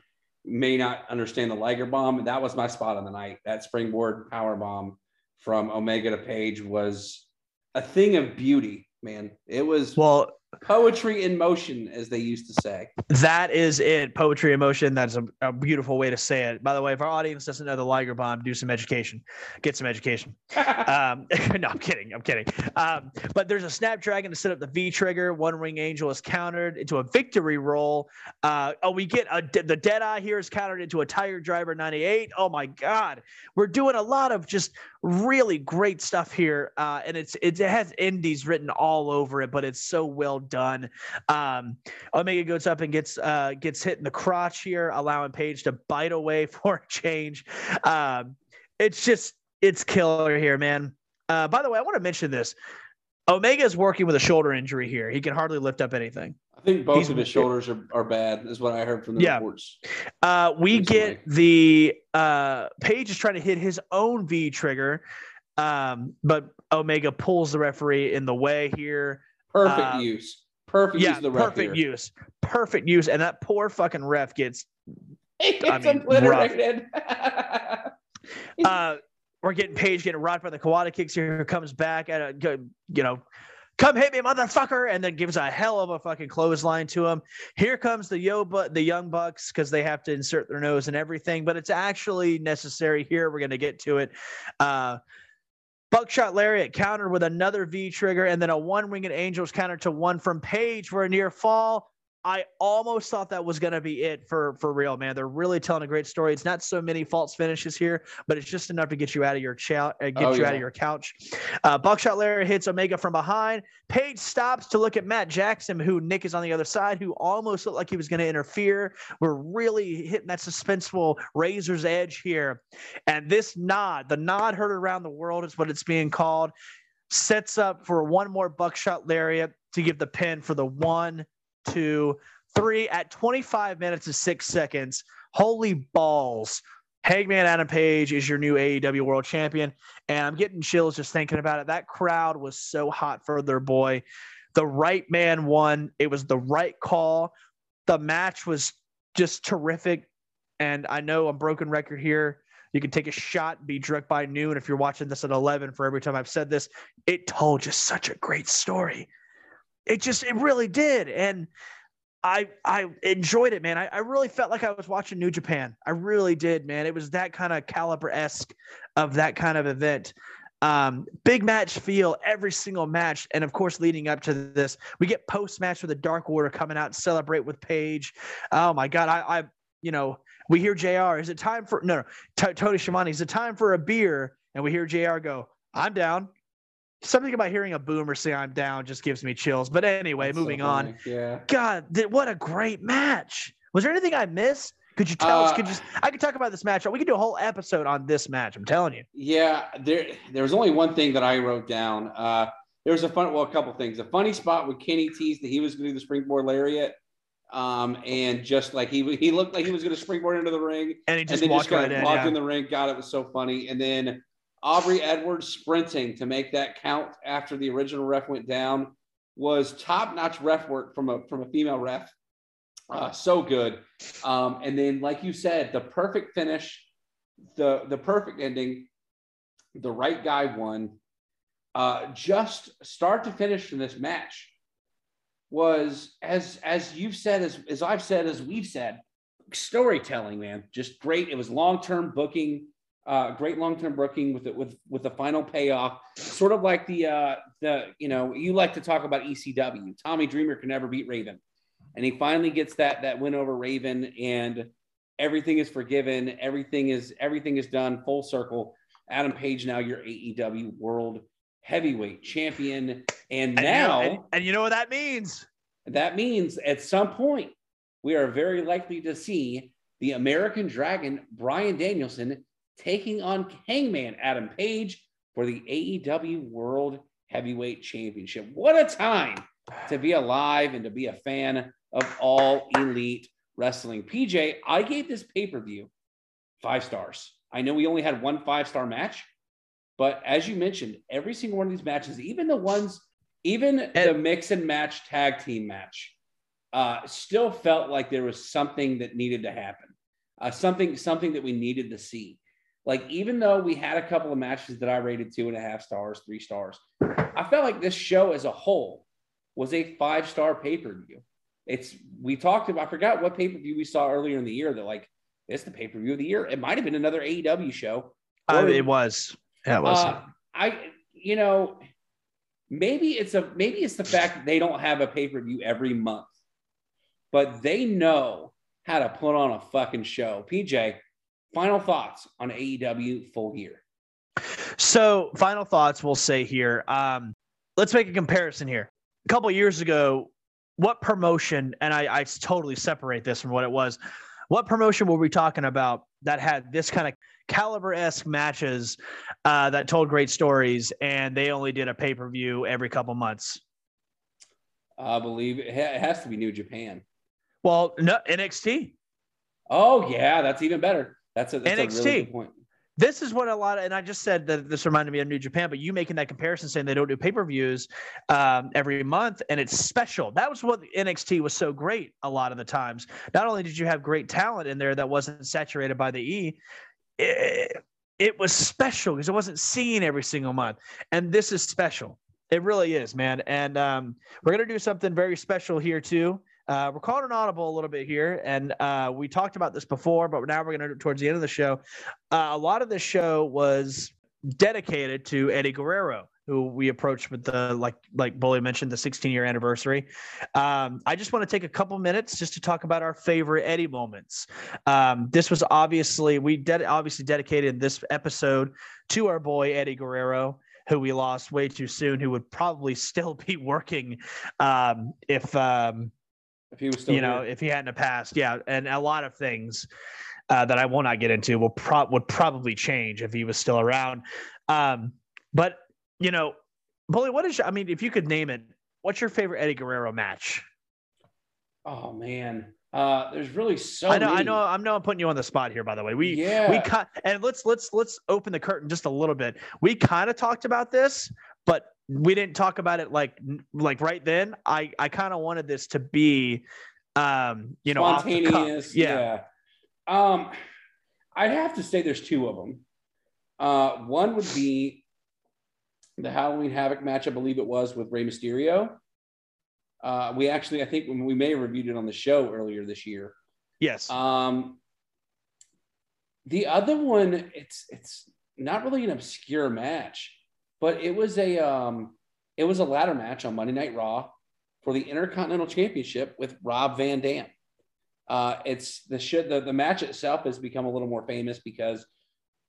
S1: may not understand the Liger bomb. That was my spot on the night. That springboard power bomb from Omega to Page was a thing of beauty, man. It was
S2: well
S1: poetry in motion, as they used to say.
S2: That is it. Poetry in motion. That's a, a, beautiful way to say it. By the way, if our audience doesn't know the Liger Bomb, do some education. Get some education. um, no, I'm kidding. I'm kidding. Um, but there's a Snapdragon to set up the V trigger. One Winged Angel is countered into a victory roll. Uh, oh, we get a, the Dead Eye here is countered into a Tiger Driver 98. Oh my God. We're doing a lot of just really great stuff here. Uh, and it's, it has indies written all over it, but it's so well done. Um, Omega goes up and gets uh, gets hit in the crotch here, allowing Page to bite away for a change. Um, it's just it's killer here, man. Uh, by the way, I want to mention this. Omega is working with a shoulder injury here. He can hardly lift up anything.
S1: I think both He's, of his shoulders are, are bad, is what I heard from the yeah. reports.
S2: Uh, we recently. get the uh, Page is trying to hit his own V trigger, um, but Omega pulls the referee in the way here.
S1: Perfect um, use. Perfect
S2: yeah,
S1: use. The
S2: perfect
S1: here.
S2: use. Perfect use. And that poor fucking ref gets.
S1: It's I mean, obliterated.
S2: uh, we're getting Page getting rocked by the Kawada kicks here. Comes back at a you know, come hit me, motherfucker, and then gives a hell of a fucking clothesline to him. Here comes the yo, but the young bucks because they have to insert their nose and everything, but it's actually necessary here. We're gonna get to it. Uh, Buckshot Lariat countered with another V trigger and then a one winged angels counter to one from Page for a near fall. I almost thought that was going to be it for for real, man. They're really telling a great story. It's not so many false finishes here, but it's just enough to get you out of your chow, uh, get oh, you yeah. out of your couch. Uh, Buckshot Larry hits Omega from behind. Page stops to look at Matt Jackson, who Nick is on the other side, who almost looked like he was going to interfere. We're really hitting that suspenseful razor's edge here, and this nod, the nod heard around the world, is what it's being called. Sets up for one more buckshot lariat to give the pin for the one two, three at 25 minutes and six seconds. Holy balls. Hangman Adam Page is your new AEW World Champion. And I'm getting chills just thinking about it. That crowd was so hot for their boy. The right man won. It was the right call. The match was just terrific. And I know I'm broken record here. You can take a shot, be drunk by noon if you're watching this at 11 for every time I've said this. It told just such a great story. It just it really did, and I I enjoyed it, man. I, I really felt like I was watching New Japan. I really did, man. It was that kind of caliber esque of that kind of event. Um, big match feel every single match, and of course, leading up to this, we get post match with the Dark Order coming out to celebrate with Page. Oh my God, I, I you know, we hear JR, is it time for, no, no, T- Tony Schiavone, is it time for a beer? And we hear JR go, I'm down. Something about hearing a boomer say I'm down just gives me chills. But anyway,
S1: That's
S2: moving
S1: so
S2: on.
S1: Yeah.
S2: God, th- what a great match. Was there anything I missed? Could you tell us?
S1: Uh,
S2: Could you? I could talk about this match. We could do a whole episode on this match. I'm telling you.
S1: Yeah, there there was only one thing that I wrote down. Uh, there was a fun, well, a couple things. A funny spot with Kenny teased that he was going to do the springboard lariat, um, and just like he he looked like he was going to springboard into the ring,
S2: And he
S1: and
S2: just
S1: then
S2: walked
S1: just
S2: right in.
S1: walked
S2: yeah.
S1: in the ring. God, it was so funny. And then Aubrey Edwards sprinting to make that count after the original ref went down was top notch ref work from a from a female ref. Uh, so good. Um, and then, like you said, the perfect finish, the the perfect ending, the right guy won. Uh, just start to finish in this match was as as you've said, as as I've said, as we've said, storytelling, man, just great. It was long term booking, uh, great long term booking with it with with the final payoff. Sort of like the uh, the you know you like to talk about ECW. Tommy Dreamer can never beat Raven, and he finally gets that that win over Raven, and everything is forgiven. Everything is everything is done full circle. Adam Page now your AEW World Heavyweight Champion, and
S2: And
S1: now
S2: and, and you know what that means?
S1: that means at some point we are very likely to see the American Dragon Bryan Danielson taking on Hangman Adam Page for the AEW World Heavyweight Championship. What a time to be alive and to be a fan of all elite wrestling. PJ, I gave this pay per view five stars. I know we only had one five star match, but as you mentioned, every single one of these matches, even the ones, even the mix and match tag team match, uh, still felt like there was something that needed to happen, uh, something something that we needed to see. Like even though we had a couple of matches that I rated two and a half stars, three stars, I felt like this show as a whole was a five star pay per view. It's we talked about. I forgot what pay per view we saw earlier in the year that like it's the pay per view of the year. It might have been another AEW show.
S2: Uh, it was. Yeah, it was.
S1: uh, I, you know, maybe it's a maybe it's the fact that they don't have a pay per view every month, but they know how to put on a fucking show. PJ, final thoughts on AEW full gear.
S2: So, final thoughts we'll say here. Um, let's make a comparison here. A couple years ago, what promotion, and I, I totally separate this from what it was, what promotion were we talking about that had this kind of caliber esque matches uh, that told great stories and they only did a pay per view every couple months?
S1: I believe it, ha- it has to be New Japan.
S2: Well, no, NXT.
S1: Oh yeah, that's even better. That's a, that's a
S2: NXT.
S1: really good point.
S2: this is what a lot of, and I just said that this reminded me of New Japan, but you making that comparison saying they don't do pay per views um, every month and it's special. That was what NXT was so great a lot of the times. Not only did you have great talent in there that wasn't saturated by the E, it, it was special because it wasn't seen every single month. And this is special. It really is, man. And um, we're going to do something very special here, too. Uh, we're calling an audible a little bit here, and uh, we talked about this before, but now we're going to towards the end of the show. Uh, a lot of this show was dedicated to Eddie Guerrero, who we approached with the like like Bully mentioned the 16 year anniversary. Um, I just want to take a couple minutes just to talk about our favorite Eddie moments. Um, this was obviously we ded- obviously dedicated this episode to our boy Eddie Guerrero. Who we lost way too soon, who would probably still be working um, if um,
S1: If he was still
S2: you know,
S1: here.
S2: if he hadn't passed, yeah, and a lot of things uh, that I will not get into will pro- would probably change if he was still around. Um, but you know, Bully, what is? Your, I mean, if you could name it, what's your favorite Eddie Guerrero match?
S1: oh man, uh, there's really so.
S2: I know, I know, I'm know I'm putting you on the spot here. By the way, we
S1: yeah,
S2: we cut and let's let's let's open the curtain just a little bit. We kind of talked about this, but we didn't talk about it like like right then. I I kind of wanted this to be, um, you know, off the cuff.
S1: spontaneous.
S2: Yeah.
S1: yeah. Um, I'd have to say there's two of them. Uh, one would be the Halloween Havoc match, I believe it was with Rey Mysterio. Uh, we actually, I think, we may have reviewed it on the show earlier this year.
S2: Yes.
S1: Um, the other one, it's it's not really an obscure match, but it was a um, it was a ladder match on Monday Night Raw for the Intercontinental Championship with Rob Van Dam. Uh, it's the shit. The, the match itself has become a little more famous because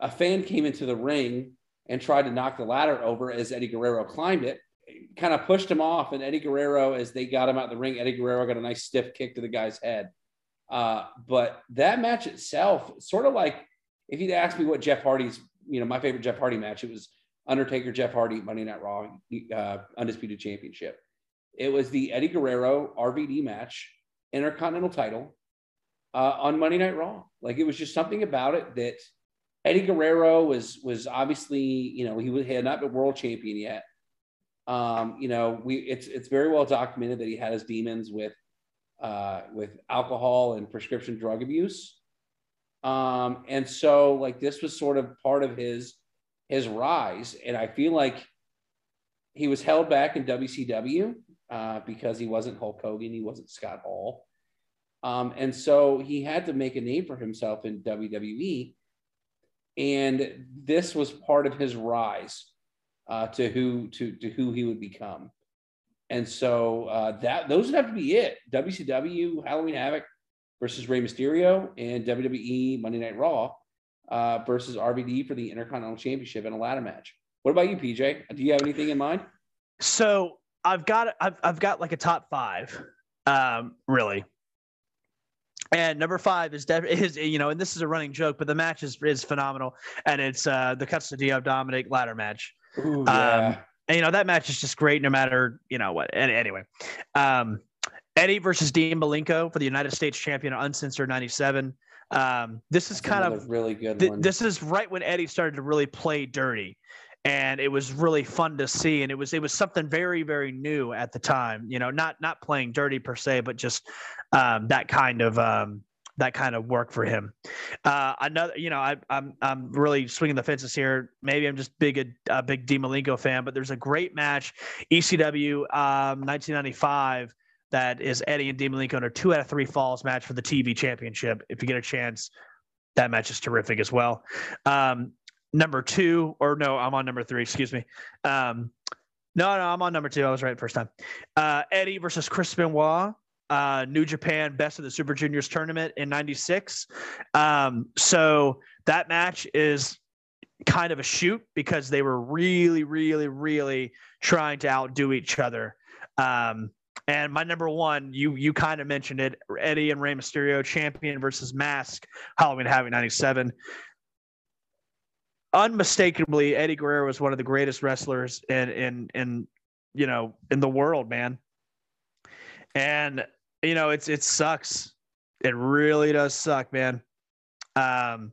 S1: a fan came into the ring and tried to knock the ladder over as Eddie Guerrero climbed it, kind of pushed him off. And Eddie Guerrero, as they got him out the ring, Eddie Guerrero got a nice stiff kick to the guy's head. Uh, but that match itself, sort of like if you'd asked me what Jeff Hardy's, you know, my favorite Jeff Hardy match, it was Undertaker, Jeff Hardy, Monday Night Raw, uh, Undisputed Championship. It was the Eddie Guerrero RVD match, Intercontinental title uh, on Monday Night Raw. Like it was just something about it that Eddie Guerrero was was obviously, you know, he had not been world champion yet. Um, you know, we it's it's very well documented that he had his demons with uh, with alcohol and prescription drug abuse. Um, and so like this was sort of part of his his rise. And I feel like he was held back in WCW uh, because he wasn't Hulk Hogan, he wasn't Scott Hall. Um, and so he had to make a name for himself in WWE. And this was part of his rise uh, to who to, to who he would become. And so uh, that those would have to be it. WCW Halloween Havoc versus Rey Mysterio and WWE Monday Night Raw uh, versus RVD for the Intercontinental Championship in a ladder match. What about you, PJ? Do you have anything in mind?
S2: So I've got I've I've got like a top five, um, really. And number five is def- is you know, and this is a running joke, but the match is is phenomenal, and it's uh, the Custody of Dominik ladder match.
S1: Ooh, yeah.
S2: Um, and you know that match is just great, no matter you know what. And anyway, um, Eddie versus Dean Malenko for the United States Champion Uncensored '97. Um, this is
S1: That's
S2: kind of
S1: really good
S2: th-
S1: one.
S2: this is right when Eddie started to really play dirty, and it was really fun to see. And it was it was something very very new at the time. You know, not not playing dirty per se, but just um, that kind of um, that kind of work for him. Uh, another, you know, I, I'm I'm really swinging the fences here. Maybe I'm just big a, a big Dean Malenko fan, but there's a great match, ECW um, 1995 that is Eddie and Dean Malenko in a two out of three falls match for the TV championship. If you get a chance, that match is terrific as well. Um, number two, or no, I'm on number three. Excuse me. Um, no, no, I'm on number two. I was right first time. Uh, Eddie versus Chris Benoit uh, New Japan Best of the Super Juniors tournament in '96. Um, so that match is kind of a shoot because they were really, really, really trying to outdo each other. Um, and my number one, you you kind of mentioned it, Eddie and Rey Mysterio, champion versus Mask, Halloween Havoc '97. Unmistakably, Eddie Guerrero was one of the greatest wrestlers in in in you know in the world, man. And you know, it's it sucks. It really does suck, man. Um,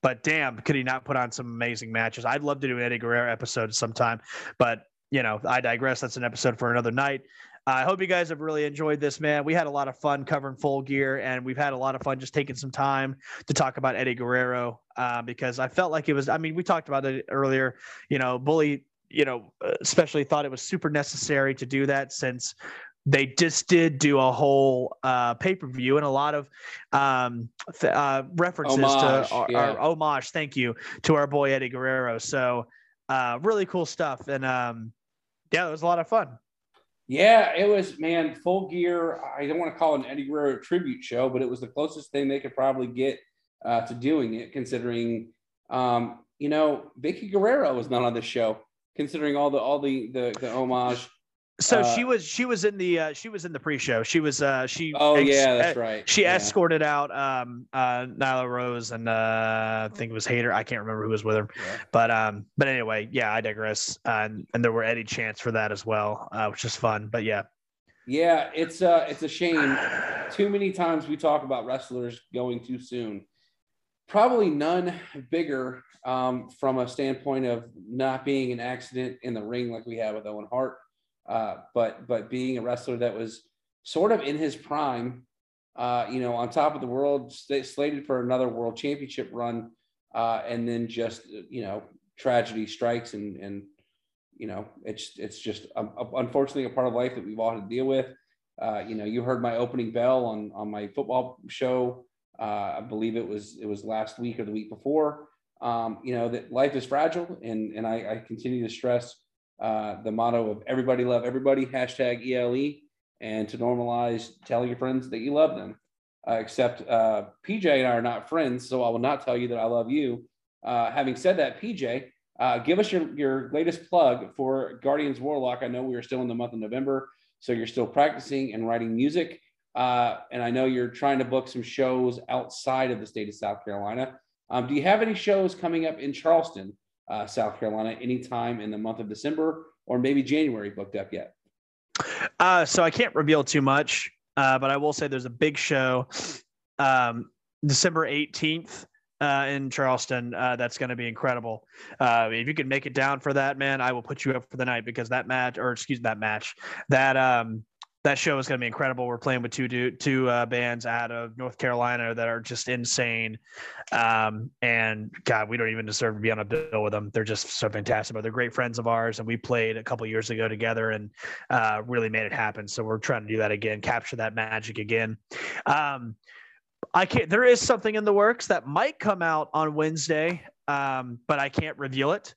S2: but damn, could he not put on some amazing matches? I'd love to do an Eddie Guerrero episode sometime, but you know, I digress. That's an episode for another night. I hope you guys have really enjoyed this, man. We had a lot of fun covering full gear, and we've had a lot of fun just taking some time to talk about Eddie Guerrero uh, because I felt like it was. I mean, we talked about it earlier. You know, Bully, you know, especially thought it was super necessary to do that since they just did do a whole uh, pay per view and a lot of um, th- uh, references
S1: Homage,
S2: to our,
S1: yeah.
S2: our homage. Thank you to our boy Eddie Guerrero. So uh, really cool stuff, and um, yeah, it was a lot of fun.
S1: Yeah, it was man, full gear. I don't want to call it an Eddie Guerrero tribute show, but it was the closest thing they could probably get uh, to doing it, considering um, you know, Vickie Guerrero was not on the show, considering all the all the the, the homage.
S2: So
S1: Uh,
S2: she was she was in the uh, she was in the pre-show. She was uh, she
S1: Oh
S2: ex-
S1: yeah, that's
S2: eh,
S1: right.
S2: She
S1: yeah.
S2: escorted out um, uh, Nyla Rose and uh, I think it was Hater. I can't remember who was with her.
S1: Yeah.
S2: But um, but anyway, yeah, I digress. Uh, and, and there were Eddie chants for that as well, uh, which is fun. But yeah,
S1: Yeah, it's uh it's a shame. Too many times we talk about wrestlers going too soon. Probably none bigger um, from a standpoint of not being an accident in the ring like we had with Owen Hart, uh, but but being a wrestler that was sort of in his prime. Uh, you know, on top of the world, slated for another world championship run, uh, and then just you know tragedy strikes and and you know it's it's just um, unfortunately a part of life that we've all had to deal with uh, you know you heard my opening bell on on my football show uh, i believe it was it was last week or the week before um, you know that life is fragile and and i, I continue to stress uh, the motto of everybody love everybody hashtag ele and to normalize telling your friends that you love them uh, except uh, PJ and I are not friends, so I will not tell you that I love you. Uh, having said that, PJ, uh, give us your, your latest plug for Guardians Warlock. I know we are still in the month of November, so you're still practicing and writing music. And I know you're trying to book some shows outside of the state of South Carolina. Um, do you have any shows coming up in Charleston, uh, South Carolina, anytime in the month of December or maybe January booked up yet?
S2: Uh, so I can't reveal too much, uh, but I will say there's a big show um, December 18th uh, in Charleston. Uh, that's going to be incredible. Uh, if you can make it down for that, man, I will put you up for the night because that match, or excuse that match, that um, that show is going to be incredible. We're playing with two do, two uh, bands out of North Carolina that are just insane, um, and God, we don't even deserve to be on a bill with them. They're just so fantastic. But they're great friends of ours, and we played a couple years ago together and uh, really made it happen. So we're trying to do that again, capture that magic again. Um, I can't. There is something in the works that might come out on Wednesday, um, but I can't reveal it.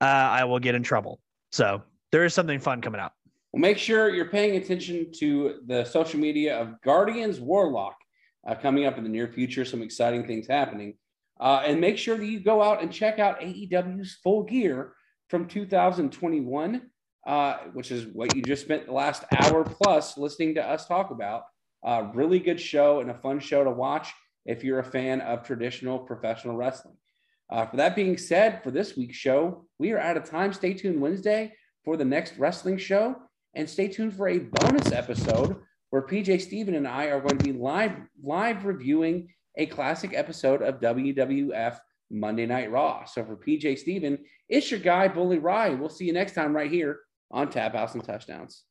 S2: Uh, I will get in trouble. So there is something fun coming out.
S1: Well, make sure you're paying attention to the social media of Guardians Warlock uh, coming up in the near future. Some exciting things happening. Uh, and make sure that you go out and check out AEW's full gear from 2021, uh, which is what you just spent the last hour plus listening to us talk about. Uh, really good show and a fun show to watch if you're a fan of traditional professional wrestling. Uh, for that being said, for this week's show, we are out of time. Stay tuned Wednesday for the next wrestling show, and stay tuned for a bonus episode where PJ Steven and I are going to be live live reviewing a classic episode of WWF Monday Night Raw. So for PJ Steven, it's your guy Bully Ry. We'll see you next time right here on Tap Outs and Touchdowns.